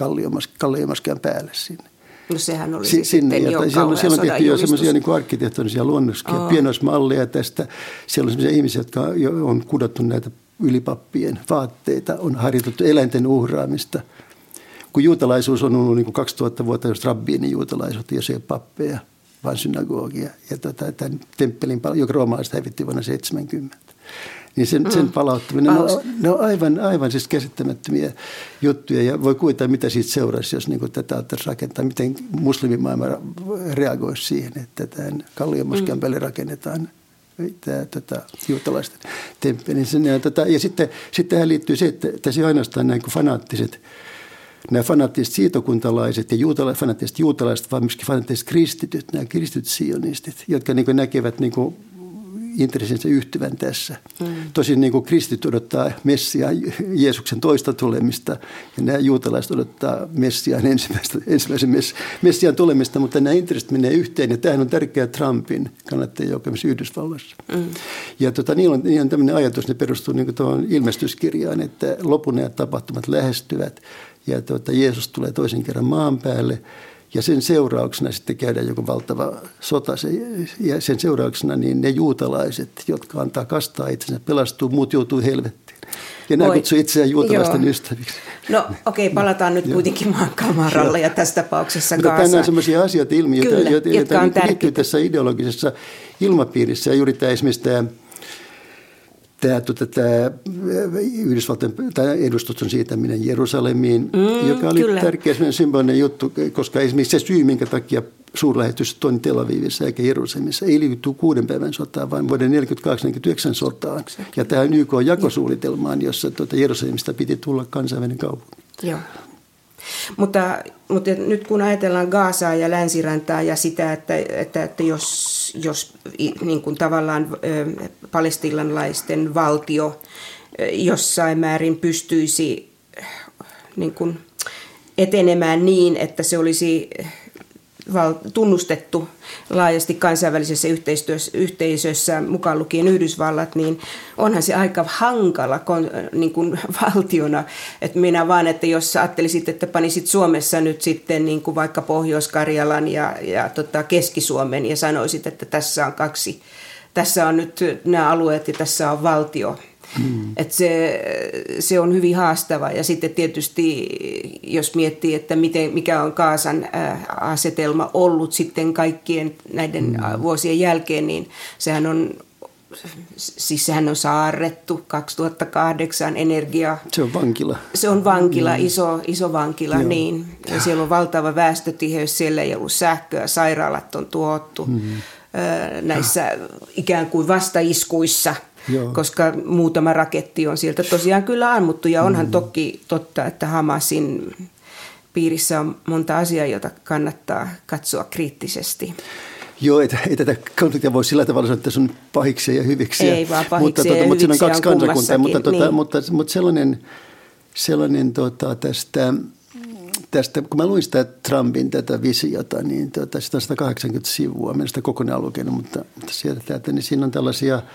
Kalliomoskeijan päälle sinne. No sehän oli si- sinne, sitten jo siellä, on, siellä on tehty jo semmoisia niin arkkitehtonisia luonnoksia, oh. pienoismalleja tästä. Siellä on semmoisia ihmisiä, jotka on kudottu näitä ylipappien vaatteita, on harjoitettu eläinten uhraamista – kun juutalaisuus on ollut niin kuin 2000 vuotta, jos rabbiini juutalaisuutta, jos ei ole pappeja, vaan synagogia. Ja tota, tämän temppelin, joka roomalaiset hävitti vuonna 70. Niin sen, mm. sen palauttaminen, ne on, ne on aivan, aivan siis käsittämättömiä juttuja. Ja voi kuvitella, mitä siitä seuraisi, jos niin kuin tätä ottaisiin rakentaa. Miten muslimimaailma reagoisi siihen, että tämän Kalliomoskian mm. päälle rakennetaan tämä tota, juutalaisten temppeli. Ja, tota, ja sitten, sitten tähän liittyy se, että tässä ainoastaan näin fanaattiset – nämä fanaattiset siitokuntalaiset ja juutala, fanaattiset juutalaiset, vaan myöskin fanaattiset kristityt, nämä kristityt sionistit, jotka niin näkevät niin kuin intressinsä yhtyvän tässä. Mm. Tosin niin kuin kristit odottaa Messia Jeesuksen toista tulemista ja nämä juutalaiset odottaa Messiaan ensimmäistä, ensimmäisen mess, Messiaan tulemista, mutta nämä intressit menee yhteen ja tämähän on tärkeä Trumpin kannattajien joukko Yhdysvalloissa. Mm. Ja tota, niillä, on, niillä on tämmöinen ajatus, ne perustuu niin tuohon ilmestyskirjaan, että lopun tapahtumat lähestyvät ja tuota, Jeesus tulee toisen kerran maan päälle ja sen seurauksena sitten käydään joku valtava sota. Ja sen seurauksena niin ne juutalaiset, jotka antaa kastaa itsensä, pelastuu, muut joutuu helvettiin. Ja nämä kutsuu itseään juutalaisten Joo. ystäviksi. No okei, okay, palataan nyt kuitenkin maankamaralle ja tässä tapauksessa Mutta Tänään on sellaisia asioita, ilmiöitä, joita, jotka on liittyy tässä ideologisessa ilmapiirissä. Ja juuri tämä esimerkiksi tämä tämä, tuota, tämä Yhdysvaltain tämä edustuston siirtäminen Jerusalemiin, mm, joka oli kyllä. tärkeä symbolinen juttu, koska esimerkiksi se syy, minkä takia suurlähetys on Tel Avivissa eikä Jerusalemissa, ei liity kuuden päivän sotaan, vaan vuoden 1948 sotaan. Ja tähän YK-jakosuunnitelmaan, jossa tuota Jerusalemista piti tulla kansainvälinen kaupunki. Joo. Mutta, mutta nyt kun ajatellaan Gaasaa ja länsiräntaa ja sitä, että, että, että jos, jos niin kuin tavallaan palestinalaisten valtio jossain määrin pystyisi niin kuin etenemään niin, että se olisi tunnustettu laajasti kansainvälisessä yhteisössä, mukaan lukien Yhdysvallat, niin onhan se aika hankala niin kuin valtiona. Että minä vaan, että jos ajattelisit, että panisit Suomessa nyt sitten niin kuin vaikka Pohjois-Karjalan ja, ja tota Keski-Suomen ja sanoisit, että tässä on kaksi, tässä on nyt nämä alueet ja tässä on valtio – Mm. Et se, se on hyvin haastava ja sitten tietysti jos miettii, että miten, mikä on Kaasan asetelma ollut sitten kaikkien näiden mm. vuosien jälkeen, niin sehän on siis sehän on saarrettu 2008 energia. Se on vankila. Se on vankila, mm. iso, iso vankila, Joo. niin. Ja siellä on valtava väestötiheys, siellä ei ollut sähköä, sairaalat on tuottu mm. näissä ikään kuin vastaiskuissa – Joo. koska muutama raketti on sieltä tosiaan kyllä ammuttu. Ja onhan mm. toki totta, että Hamasin piirissä on monta asiaa, jota kannattaa katsoa kriittisesti. Joo, ei, ei tätä konfliktia voi sillä tavalla sanoa, että se on pahiksi ja hyviksi. Ei vaan pahiksi mutta, tuota, ja mutta siinä on kaksi on kansakuntaa, mutta, tuota, niin. mutta, mutta sellainen, sellainen tuota, tästä, tästä, kun mä luin sitä Trumpin tätä visiota, niin tuota, sitä on 180 sivua, mä sitä kokonaan lukenut, mutta, mutta sieltä täältä, niin siinä on tällaisia –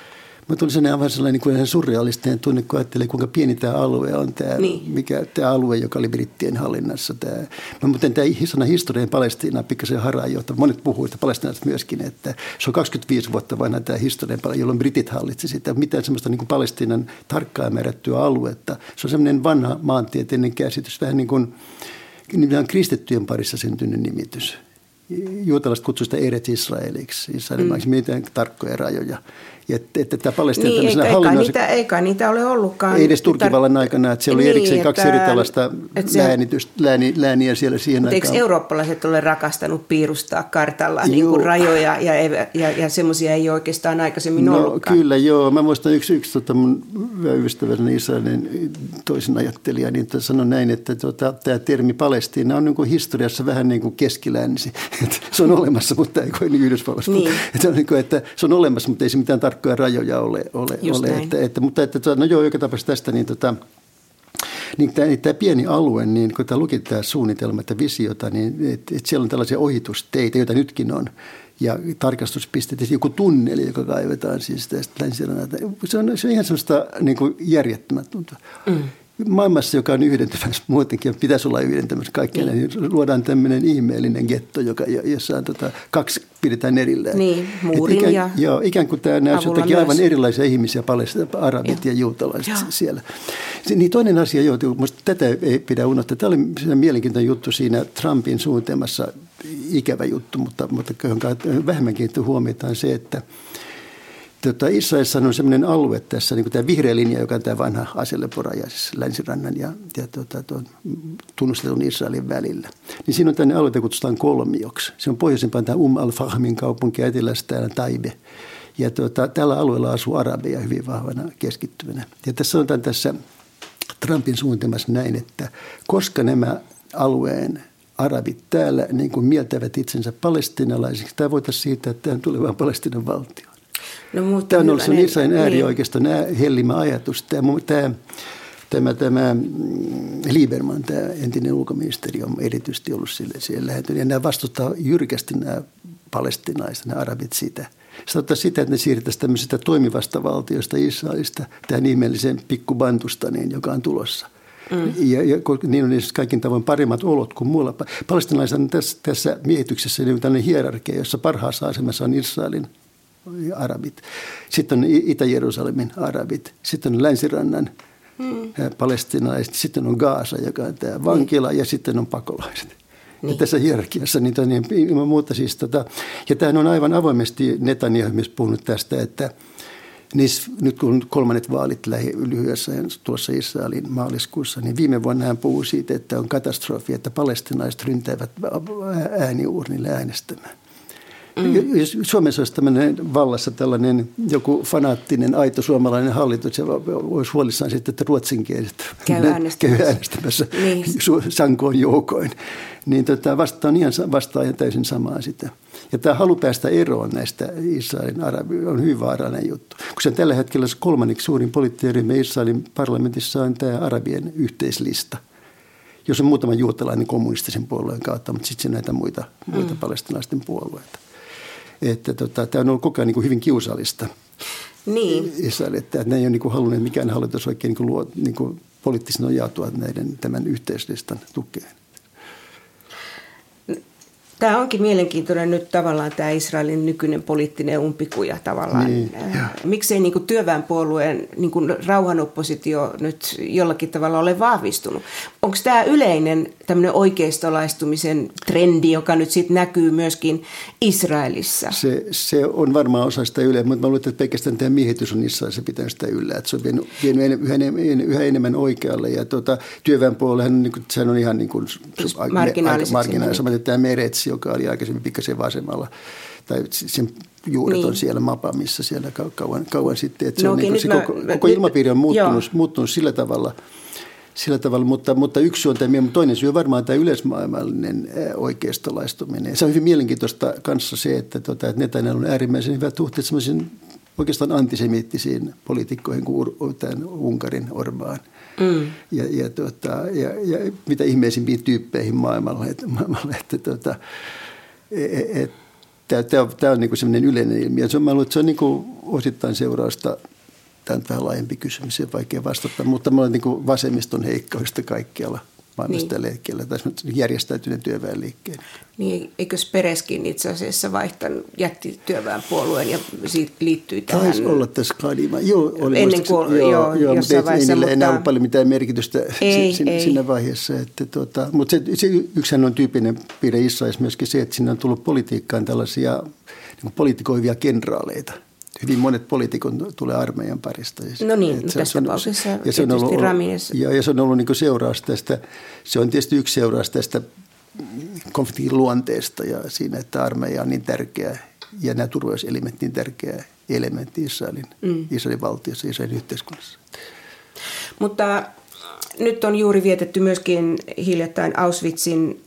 Mä tulin sellainen aivan sellainen niin surrealistinen tunne, kun ajattelin, kuinka pieni tämä alue on, tämä, niin. mikä, tämä alue, joka oli brittien hallinnassa. Tämä. Mä muuten tämä sana historian Palestiina pikkasen jota Monet puhuvat, että palestinaiset myöskin, että se on 25 vuotta vanha tämä historian jolloin britit hallitsi sitä. Mitään sellaista niin kuin Palestiinan tarkkaan määrättyä aluetta. Se on sellainen vanha maantieteellinen käsitys, vähän niin kuin nimenomaan kristittyjen parissa syntynyt nimitys juutalaiset kutsuivat sitä Eretz Israeliksi, Israelin mm. mitään tarkkoja rajoja. Että, että tämä Palestiina niin, eikä, eikä, niitä, eikä niitä ole ollutkaan. Ei edes Turkivallan aikana, että siellä oli niin, erikseen kaksi että, eri tällaista lääni, lääniä siellä siihen mutta aikaan. Eikö eurooppalaiset ole rakastanut piirustaa kartalla niin kuin rajoja ja, ja, ja semmoisia ei oikeastaan aikaisemmin no, ollutkaan? Kyllä joo. Mä muistan yksi, yksi tota mun ystäväni Israelin toisen ajattelija, niin sanoi näin, että tota, tämä termi Palestiina on niin kuin historiassa vähän niin kuin keskilänsi. se on olemassa, mutta ei kuin Yhdysvalloissa. Niin. Että, on niin kuin, että se on olemassa, mutta ei se mitään tarkoita tarkkoja rajoja ole. ole, ole että, että, mutta että, no joo, joka tapauksessa tästä, niin tota, niin tämä, niin tämä pieni alue, niin kun tämä luki tämä suunnitelma, että visiota, niin että, että siellä on tällaisia ohitusteitä, joita nytkin on, ja tarkastuspisteitä, joku tunneli, joka kaivetaan siis tästä länsirannalta. Se on, se on ihan sellaista niin kuin järjettömätöntä. Mm maailmassa, joka on yhdentymässä muutenkin, pitäisi olla yhdentymässä kaikkialla, niin. niin luodaan tämmöinen ihmeellinen getto, joka, jossa on tota, kaksi pidetään erillään. Niin, muurin ikään, ja Joo, ikään kuin tämä näyttää jotakin myös. aivan erilaisia ihmisiä, palestinat, arabit ja, ja juutalaiset ja. siellä. Niin toinen asia, joo, minusta tätä ei pidä unohtaa. Tämä oli mielenkiintoinen juttu siinä Trumpin suunnitelmassa, ikävä juttu, mutta, mutta vähemmän kiinnittää huomiota on se, että – Tota, Israelissa on sellainen alue tässä, niin kuin tämä vihreä linja, joka on tämä vanha aseleporaja, siis länsirannan ja, ja tota, tuon tunnustetun Israelin välillä. Niin siinä on tämmöinen alue, jota kutsutaan kolmioksi. Se on pohjoisempaan tämä Um al-Fahmin kaupunki, etelässä täällä Taibe. Ja tota, tällä alueella asuu arabeja hyvin vahvana keskittymänä. Ja tässä sanotaan tässä Trumpin suunnitelmassa näin, että koska nämä alueen arabit täällä niin kuin mieltävät itsensä palestinalaisiksi, tämä voitaisiin siitä, että tämä tulee vain Palestinan valtio. No, mutta tämä on ollut niin, Israelin äärioikeiston niin. hellimä ajatus. Tämä, tämä, tämä, tämä mm, Lieberman, tämä entinen ulkoministeri, on erityisesti ollut sille, siellä lähentynyt. Ja nämä vastustaa jyrkästi nämä palestinaiset, nämä arabit sitä. Se ottaa sitä, että ne siirtäisi tämmöisestä toimivasta valtiosta Israelista tähän ihmeelliseen pikkubantustaniin, joka on tulossa. Mm. Ja, ja niin on kaikin tavoin paremmat olot kuin muulla. Palestinaisilla on tässä, tässä miehityksessä niin tällainen hierarkia, jossa parhaassa asemassa on Israelin arabit. Sitten on Itä-Jerusalemin arabit. Sitten on länsirannan hmm. palestinaiset. Sitten on Gaasa, joka on tämä vankila. Ja sitten on pakolaiset. Niin. Ja tässä hierarkiassa niin, niin ilman muuta siis tota, ja tämähän on aivan avoimesti Netanyahu myös puhunut tästä, että niissä, nyt kun kolmannet vaalit lähi lyhyessä tuossa Israelin maaliskuussa, niin viime vuonna hän puhui siitä, että on katastrofi, että palestinaiset ryntäivät ääniuurnille äänestämään. Mm. Jos Suomessa olisi tämmöinen vallassa tällainen joku fanaattinen, aito suomalainen hallitus, se olisi huolissaan sitten, että ruotsinkieliset käy äänestämässä, käy äänestämässä niin. sankoon joukoin. Niin tota, vastaan ihan vastaan ja täysin samaa sitä. Ja tämä halu päästä eroon näistä Israelin arabi on hyvin vaarallinen juttu. Kun se tällä hetkellä kolmanneksi suurin poliittinen Israelin parlamentissa on tämä arabien yhteislista – jos on muutama juutalainen kommunistisen puolueen kautta, mutta sitten näitä muita, muita mm. palestinaisten puolueita että tota, tämä on ollut koko ajan niin kuin hyvin kiusallista. Niin. Israel, että ne ei ole niin kuin halunneet mikään hallitus oikein niin kuin luo, niin kuin poliittisesti nojautua näiden, tämän yhteislistan tukeen. Tämä onkin mielenkiintoinen nyt tavallaan tämä Israelin nykyinen poliittinen umpikuja tavallaan. Niin, Miksei niin kuin työväenpuolueen niin kuin rauhanoppositio nyt jollakin tavalla ole vahvistunut? Onko tämä yleinen tämmöinen oikeistolaistumisen trendi, joka nyt sitten näkyy myöskin Israelissa? Se, se on varmaan osa sitä yle, mutta mä luulen, että pelkästään tämä miehitys on Israelissa pitänyt sitä yllä. Että se on vienyt, vienyt yhä, enemmän, yhä enemmän oikealle. Ja tuota, työväenpuolueen, niin kuin, sehän on ihan niin kuin, marginaaliseksi. Marginaaliseksi. Tämä Merets, joka oli aikaisemmin pikkasen vasemmalla, tai sen juuret niin. on siellä mapamissa siellä kauan, kauan sitten. Että no, se, on niin se mä, koko, mä, koko ilmapiiri on muuttunut, muuttunut sillä tavalla, sillä tavalla, mutta, mutta yksi on tämä, mutta toinen syy on varmaan tämä yleismaailmallinen oikeistolaistuminen. Se on hyvin mielenkiintoista kanssa se, että, tota, että Netanyahu on äärimmäisen hyvät suhteet sellaisiin oikeastaan antisemiittisiin poliitikkoihin kuin tämän Unkarin Orbaan. Mm. Ja, ja, tuota, ja, ja, mitä ihmeisimpiin tyyppeihin maailmalla. Että, maailmalla, että tuota, et, et, Tämä, tämä on niin sellainen yleinen ilmiö. Se on, mä luulen, että se on niin kuin osittain seurausta, tämä on vähän laajempi kysymys, on vaikea vastata, mutta mä olen niin vasemmiston heikkausta kaikkialla maailmassa niin. hetkellä, tai järjestäytyneen työväenliikkeen. Niin, eikö Pereskin itse asiassa vaihtanut, jätti työväenpuolueen ja siitä liittyi tähän? Taisi olla tässä Kadima. Joo, oli Ennen kuin, joo, joo, joo mutta ei, ei mutta... enää ollut paljon mitään merkitystä ei, siinä, ei. siinä vaiheessa. Että, tuota, mutta se, se yksihän on tyypinen piirre Israelissa myöskin se, että sinne on tullut politiikkaan tällaisia niin politikoivia kenraaleita – hyvin monet poliitikot tulee armeijan parista. No niin, tässä se, tapauksessa ja se on ollut, ja, ja se on ollut niin seuraus tästä, se on tietysti yksi seuraus tästä konfliktin luonteesta ja siinä, että armeija on niin tärkeä ja nämä turvallisuuselimet niin tärkeä elementti Israelin, mm. Israelin valtiossa, Israelin yhteiskunnassa. Mutta nyt on juuri vietetty myöskin hiljattain Auschwitzin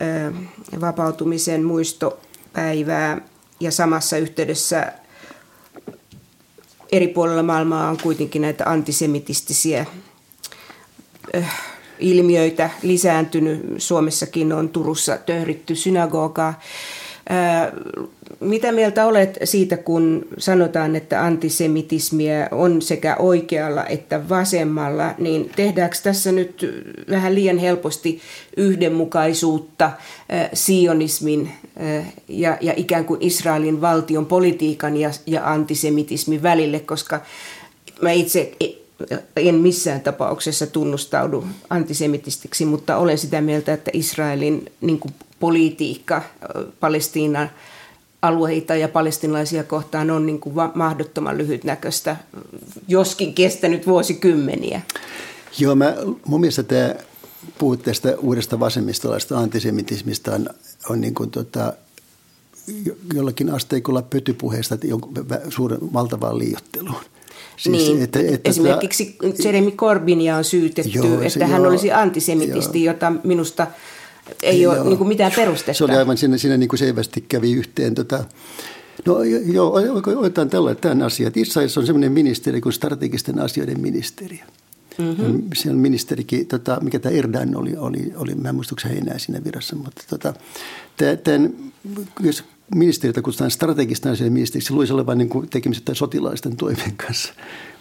vapautumisen muistopäivää ja samassa yhteydessä eri puolilla maailmaa on kuitenkin näitä antisemitistisiä ilmiöitä lisääntynyt. Suomessakin on Turussa töhritty synagogaa. Mitä mieltä olet siitä, kun sanotaan, että antisemitismiä on sekä oikealla että vasemmalla, niin tehdäänkö tässä nyt vähän liian helposti yhdenmukaisuutta sionismin ja, ja ikään kuin Israelin valtion politiikan ja, ja antisemitismin välille, koska mä itse en missään tapauksessa tunnustaudu antisemitistiksi, mutta olen sitä mieltä, että Israelin niin kuin politiikka Palestiinan alueita ja palestinalaisia kohtaan on niin kuin mahdottoman lyhytnäköistä, joskin kestänyt vuosikymmeniä. Joo, mä, mun mielestä tämä puhut tästä uudesta vasemmistolaista antisemitismistä on, on niin kuin tota, jollakin asteikolla pötypuheesta suuren valtavaan liiotteluun. Siis, niin, että, että esimerkiksi Jeremy Corbynia on syytetty, joo, että hän joo, olisi antisemitisti, joo. jota minusta – ei joo. ole niin kuin mitään perustetta. Se oli aivan siinä, siinä niin kuin selvästi kävi yhteen. Tota, no joo, otetaan tällainen tämän asia. Että Israelissa on sellainen ministeri kuin strategisten asioiden ministeri. Mm-hmm. Siellä ministerikin, tota, mikä tämä Erdan oli, oli, oli, mä en muista, hän enää siinä virassa, mutta tota, tämän, jos ministeriötä kutsutaan strategista asioiden ministeriksi, se luisi olevan niin kuin tekemistä sotilaisten toimeen kanssa.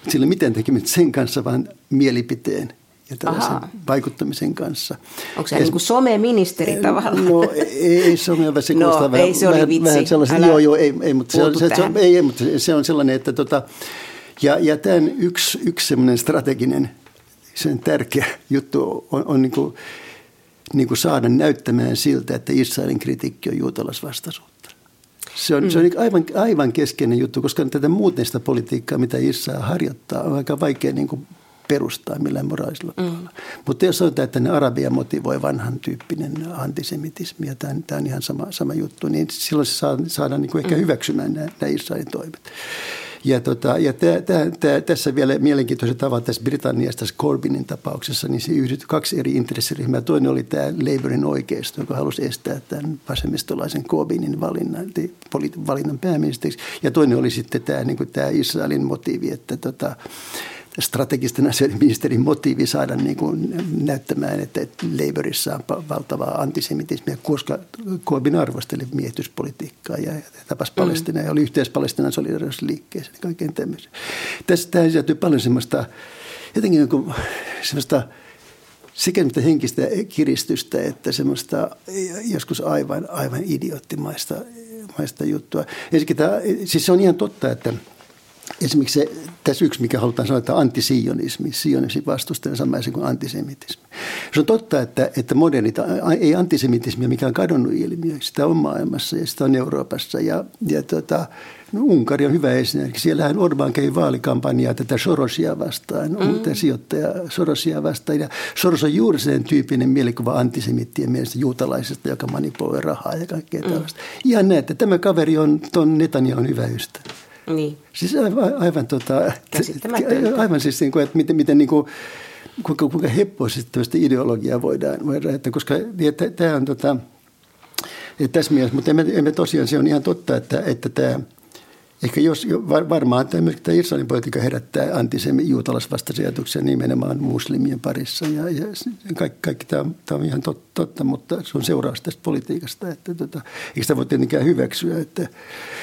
Sillä miten tekemistä sen kanssa, vaan mielipiteen ja tällaisen Aha. vaikuttamisen kanssa. Onko se niin kuin someministeri tavallaan? No ei some, se no, vähän, ei, se oli vähän, vitsi. vähän sellaisen, joo, joo, ei, ei, mutta se, on, se, se, on, ei, mutta se on sellainen, että tota, ja, ja tämän yksi, yksi semmoinen strateginen, sen tärkeä juttu on, on niin kuin, niin kuin saada näyttämään siltä, että Israelin kritiikki on juutalaisvastaisuutta. Se on, mm. se on mm. aivan, aivan keskeinen juttu, koska tätä muuten sitä politiikkaa, mitä Israel harjoittaa, on aika vaikea niin kuin perustaa millään moraalisella mm. tavalla. Mutta jos sanotaan, että ne arabia motivoi vanhan tyyppinen antisemitismi ja tämä, tämä on ihan sama, sama juttu, niin silloin se saa, saadaan niin kuin ehkä mm. hyväksymään nämä, nämä Israelin toimet. Ja, tota, ja tää, tää, tää, tässä vielä mielenkiintoisen tavalla tässä Britanniassa, tässä Corbynin tapauksessa, niin se yhdyt kaksi eri intressiryhmää. Toinen oli tämä Labourin oikeisto, joka halusi estää tämän vasemmistolaisen Corbynin valinnan, valinnan pääministeriksi. Ja toinen oli sitten tämä, niin tämä Israelin motiivi, että tota, strategisten asioiden ministerin motiivi saada niin kuin näyttämään, että Labourissa on valtavaa antisemitismia, koska Corbyn arvosteli miehityspolitiikkaa ja tapasi mm. Palestina ja oli yhteys Palestinan solidarisuusliikkeeseen ja kaiken tämmöisen. Tässä tämä sisältyy paljon semmoista, jotenkin niin semmoista sekä henkistä kiristystä että semmoista joskus aivan, aivan idioottimaista maista juttua. tämä, siis se on ihan totta, että – esimerkiksi se, tässä yksi, mikä halutaan sanoa, että antisionismi, sionismi vastustaa samaisen kuin antisemitismi. Se on totta, että, että modernit, ei antisemitismi mikä on kadonnut ilmiö, sitä on maailmassa ja sitä on Euroopassa ja, ja tota, No, Unkari on hyvä esimerkki. Siellähän Orban kävi vaalikampanjaa tätä Sorosia vastaan, mm. tätä sijoittaja Sorosia vastaan. Ja Soros on juuri sen tyyppinen mielikuva antisemittien mielestä juutalaisesta, joka manipuloi rahaa ja kaikkea mm. tällaista. Ihan näette, tämä kaveri on tuon Netanyahu hyvä ystävä. Niin. Siis aivan, aivan, tota, aivan siis, niin kuin, että miten, miten niin kuin, kuinka, kuinka heppoisesti tämmöistä ideologiaa voidaan, voidaan että koska tämä on tota, että tässä mielessä, mutta emme, emme tosiaan, se on ihan totta, että, että tämä, Ehkä jos, varmaan tämä, tämä Israelin politiikka herättää antisemi juutalaisvastaisia ajatuksia nimenomaan muslimien parissa. Ja, ja kaikki, kaikki tämä, tämä on ihan totta, totta, mutta se on seuraus tästä politiikasta. Että, tota, eikä sitä voi tietenkään hyväksyä. Että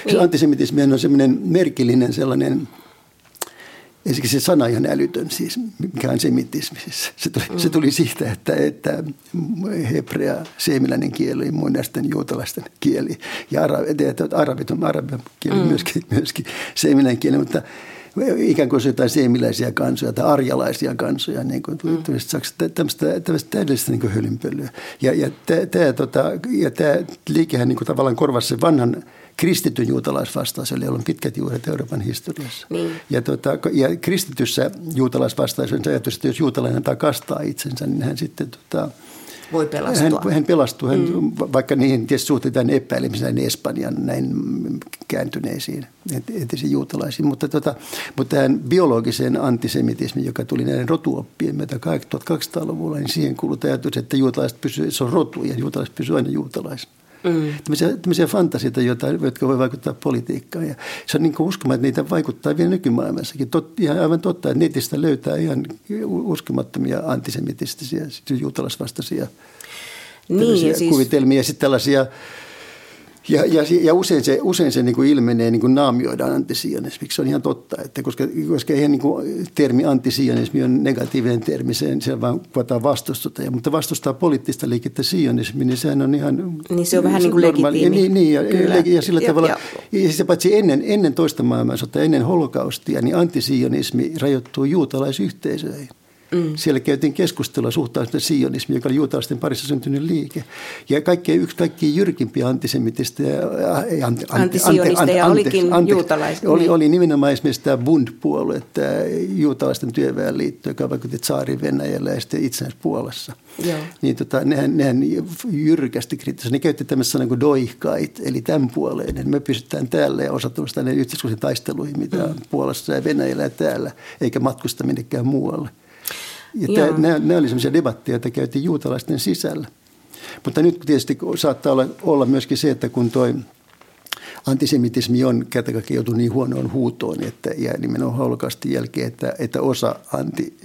niin. Antisemitismi on sellainen merkillinen sellainen ensinnäkin se sana ihan älytön siis, mikä on semitismi. Siis se, tuli, mm. se tuli siitä, että, että hebrea, seemiläinen kieli muinaisten juutalaisten kieli. Ja arabit, arabit on arabian kieli mm. myöskin, myöskin seemiläinen kieli, mutta ikään kuin se jotain seemiläisiä kansoja tai arjalaisia kansoja, niin kuin, mm. tämmöistä, tämmöistä täydellistä niin hölynpölyä. Ja, ja tämä tota, liikehän niin kuin tavallaan korvasi sen vanhan kristityn juutalaisvastaisuudelle, jolla on pitkät juuret Euroopan historiassa. Niin. Ja, tota, ja kristityssä juutalaisvastaisuudessa ajatus, että jos juutalainen takastaa itsensä, niin hän sitten tota, voi pelastua. Hän, hän pelastuu, hän, mm. vaikka niihin tietysti suhteutetaan epäilemisen Espanjan näin kääntyneisiin entisiin juutalaisiin. Mutta, tota, mutta tähän biologiseen antisemitismiin, joka tuli näiden rotuoppien myötä 1200-luvulla, niin siihen kuuluu ajatus, että juutalaiset pysyvät, se on rotu ja juutalaiset pysyvät aina juutalaisina. Mm. Tämmöisiä, tämmöisiä fantasioita, joita, jotka voi vaikuttaa politiikkaan. Ja se on niin uskomaan, että niitä vaikuttaa vielä nykymaailmassakin. Tot, ihan aivan totta, että netistä löytää ihan uskomattomia antisemitistisiä, juutalaisvastaisia niin, siis... kuvitelmia. Sitten tällaisia ja, ja, ja usein se, usein se niin kuin ilmenee, niin kuin naamioidaan antisionismiksi. Se on ihan totta, että koska, koska eihän niin kuin termi antisionismi on negatiivinen termi, se, se vaan kuvataan vastustusta. Mutta vastustaa poliittista liikettä sionismi, niin sehän on ihan... Niin se on vähän niin kuin legitiimi. Ja, niin, niin, ja, Kyllä. ja sillä ja, tavalla, ja, ja sitä paitsi ennen, ennen toista maailmansotaa, ennen holokaustia, niin antisionismi rajoittuu juutalaisyhteisöihin. Mm. Siellä käytiin keskustelua suhtautumisesta sionismi, joka oli juutalaisten parissa syntynyt liike. Ja kaikkein, yksi kaikkein jyrkimpiä antisemitistä ja anti, antisionisteja anti, olikin anti, juutalaisia. Oli, oli nimenomaan esimerkiksi tämä Bund-puolue, tämä juutalaisten työväenliitto, joka vaikutti Tsaarin Venäjällä ja sitten itsenäisessä Puolassa. Joo. Niin tota, nehän, nehän jyrkästi kriittisiä. Ne käytti tämmöistä sanaa kuin doihkait, eli tämän puoleen. Me pysytään täällä ja osallistumassa tänne yhteiskunnallisiin taisteluihin, mitä mm. Puolassa ja Venäjällä ja täällä, eikä matkusta minnekään muualle. Ja tämä, nämä, nämä oli sellaisia debatteja, joita käytiin juutalaisten sisällä. Mutta nyt tietysti saattaa olla, olla myöskin se, että kun toi antisemitismi on kertakaikkiaan joutunut niin huonoon huutoon, että, ja nimenomaan holokaustin jälkeen, että, että osa anti,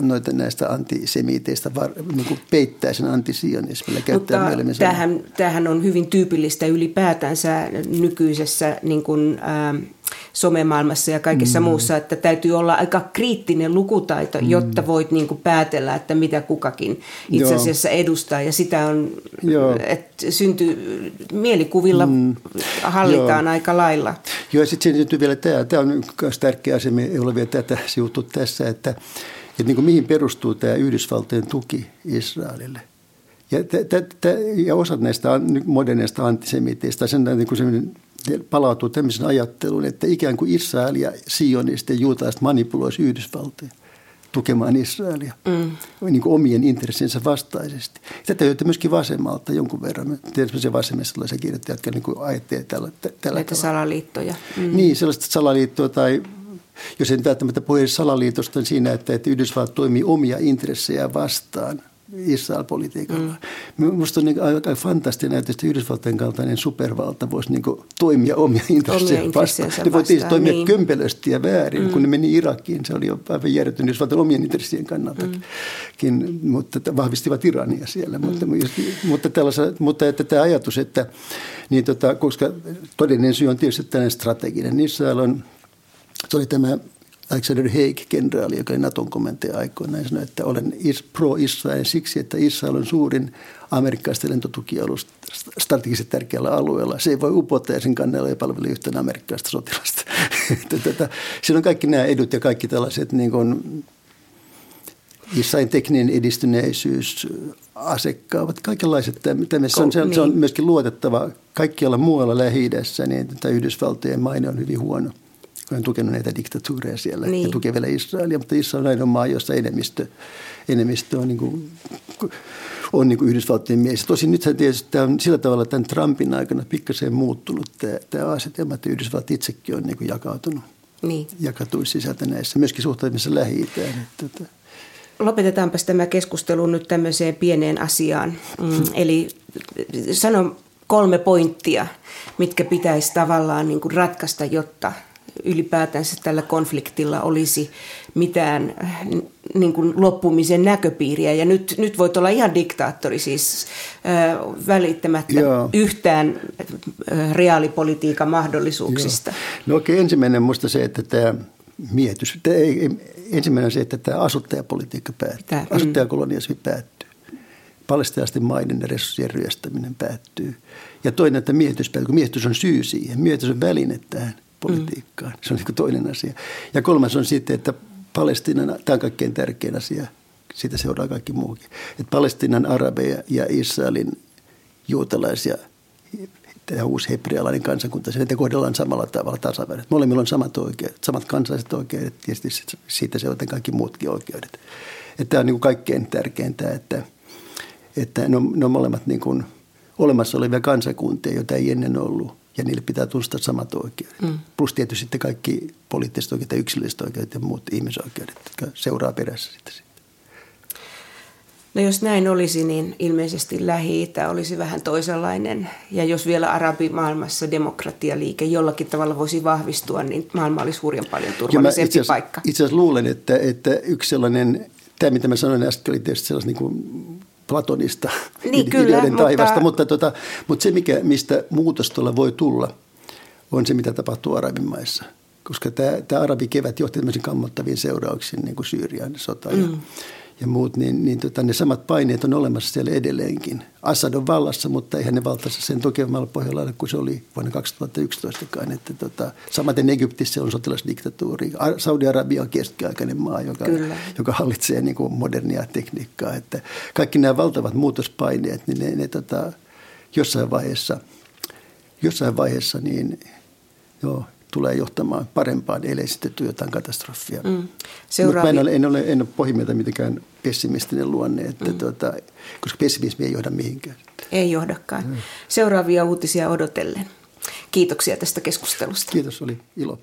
noita näistä antisemiteistä var, niin kuin peittää sen antisionismilla. Mutta tämähän, tämähän on hyvin tyypillistä ylipäätänsä nykyisessä niin kuin, äh, somemaailmassa ja kaikessa mm. muussa, että täytyy olla aika kriittinen lukutaito, mm. jotta voit niin kuin päätellä, että mitä kukakin itse asiassa Joo. edustaa. Ja sitä on, Joo. että syntyy, mielikuvilla mm. hallitaan Joo. aika lailla. Joo, ja sitten syntyy vielä tämä, tämä on myös tärkeä asia, me ei ole vielä tätä sivuttu tässä, että, että niin kuin mihin perustuu tämä Yhdysvaltojen tuki Israelille. Ja, t- t- t- ja osat näistä moderneista antisemiteistä, sen niin kuin palautuu tämmöisen ajatteluun, että ikään kuin Israel ja sionist ja juutalaiset manipuloisi Yhdysvaltoja tukemaan Israelia mm. niin kuin omien intressinsä vastaisesti. Tätä löytyy myöskin vasemmalta jonkun verran. Tiedätkö vasemmassa sellaisia kirjoittajia, jotka niin ajattelevat tällä, tällä Näitä salaliittoja. Mm. Niin, sellaista salaliittoa tai jos en välttämättä puhu salaliitosta, niin siinä, että, että Yhdysvallat toimii omia intressejä vastaan – Israel-politiikalla. Mm. Minusta on niin aika fantastinen, että Yhdysvaltojen kaltainen supervalta voisi niin toimia omia intressejä vastaan. Ne voi tietysti toimia niin. kömpelösti ja väärin. Mm. Kun ne meni Irakiin, se oli jo aivan järjetön Yhdysvaltojen omien intressien kannaltakin, mm. mutta vahvistivat Irania siellä. Mm. Mutta, mutta, mutta että tämä ajatus, että niin tota, koska todellinen syy on tietysti tällainen strateginen. Israel on, se oli tämä Alexander Haig, kenraali, joka oli Naton komentaja aikoinaan, sanoi, että olen pro-Israel siksi, että Israel on suurin amerikkalaisten lentotukialus strategisesti tärkeällä alueella. Se ei voi upottaa ja sen kannella ei palvele yhtään amerikkalaista sotilasta. Tätä, siinä on kaikki nämä edut ja kaikki tällaiset niin kuin Israelin tekninen edistyneisyys, asekkaavat, kaikenlaiset. Se on, se, on, se on niin. myöskin luotettava kaikkialla muualla Lähi-idässä, niin tämä Yhdysvaltojen maine on hyvin huono on tukenut näitä diktatuureja siellä niin. ja tukee vielä Israelia, mutta Israel on ainoa maa, jossa enemmistö, enemmistö on, niin kuin, on niin kuin Yhdysvaltojen mies. Tosin nythän tietysti tämä on sillä tavalla tämän Trumpin aikana pikkasen muuttunut tämä, tämä asetelma, että Yhdysvallat itsekin on niin kuin jakautunut. Niin. Jakautuisi sisältä näissä, myöskin suhtautumisessa Lähi-Itään. Että, Lopetetaanpas tämä keskustelu nyt tämmöiseen pieneen asiaan. Mm, eli sano kolme pointtia, mitkä pitäisi tavallaan niin kuin ratkaista, jotta ylipäätänsä tällä konfliktilla olisi mitään niin kuin loppumisen näköpiiriä. Ja nyt, nyt voit olla ihan diktaattori siis äh, välittämättä Joo. yhtään äh, reaalipolitiikan mahdollisuuksista. Joo. No okei, ensimmäinen minusta se, että tämä mietitys. Ensimmäinen on se, että tämä asuttajapolitiikka päättyy. Tämä, mm. Asuttajakoloniasmi päättyy. Palestialaisten maiden ja resurssien ryöstäminen päättyy. Ja toinen, että miehitys päättyy, kun miehitys on syy siihen. Miehitys on väline tähän politiikkaan. Mm. Se on niin toinen asia. Ja kolmas on sitten, että Palestiinan, tämä on kaikkein tärkein asia, siitä seuraa kaikki muukin. Että Palestiinan arabeja ja Israelin juutalaisia tämä uusi hebrealainen kansakunta, että kohdellaan samalla tavalla tasavertaisesti. Molemmilla on samat oikeudet, samat kansalliset oikeudet, tietysti siitä seurataan kaikki muutkin oikeudet. Että tämä on niin kaikkein tärkeintä, että, että ne, on, ne on molemmat niin kuin olemassa olevia kansakuntia, joita ei ennen ollut, ja niille pitää tunnustaa samat oikeudet. Mm. Plus tietysti sitten kaikki poliittiset oikeudet ja yksilölliset oikeudet ja muut ihmisoikeudet, jotka seuraa perässä sitten. No jos näin olisi, niin ilmeisesti lähi olisi vähän toisenlainen. Ja jos vielä arabimaailmassa demokratialiike jollakin tavalla voisi vahvistua, niin maailma olisi hurjan paljon turvallisempi itse asiassa, paikka. Itse asiassa luulen, että, että yksi sellainen, tämä mitä mä sanoin äsken, oli tietysti sellainen niin kuin platonista niin, kyllä, mutta... taivasta, mutta, tota, mutta se, mikä, mistä muutos tuolla voi tulla, on se, mitä tapahtuu arabimaissa. Koska tämä, tämä arabikevät johti tämmöisiin kammottaviin seurauksiin, niin kuin Syyrian sota ja, mm ja muut, niin, niin tota, ne samat paineet on olemassa siellä edelleenkin. Assad on vallassa, mutta eihän ne valtassa sen tokevalla pohjalla kuin se oli vuonna 2011. Että tota, samaten Egyptissä on sotilasdiktatuuri. Saudi-Arabia on keskiaikainen maa, joka, joka hallitsee niin kuin modernia tekniikkaa. Että kaikki nämä valtavat muutospaineet, niin ne, ne tota, jossain vaiheessa, jossain vaiheessa niin, joo, tulee johtamaan parempaan, ellei sitten jotain katastrofia. Mm. Seuraavi... Mutta en ole, en ole, en ole pohjimmilta mitenkään pessimistinen luonne, että mm. tuota, koska pessimismi ei johda mihinkään. Ei johdakaan. Mm. Seuraavia uutisia odotellen. Kiitoksia tästä keskustelusta. Kiitos, oli ilo.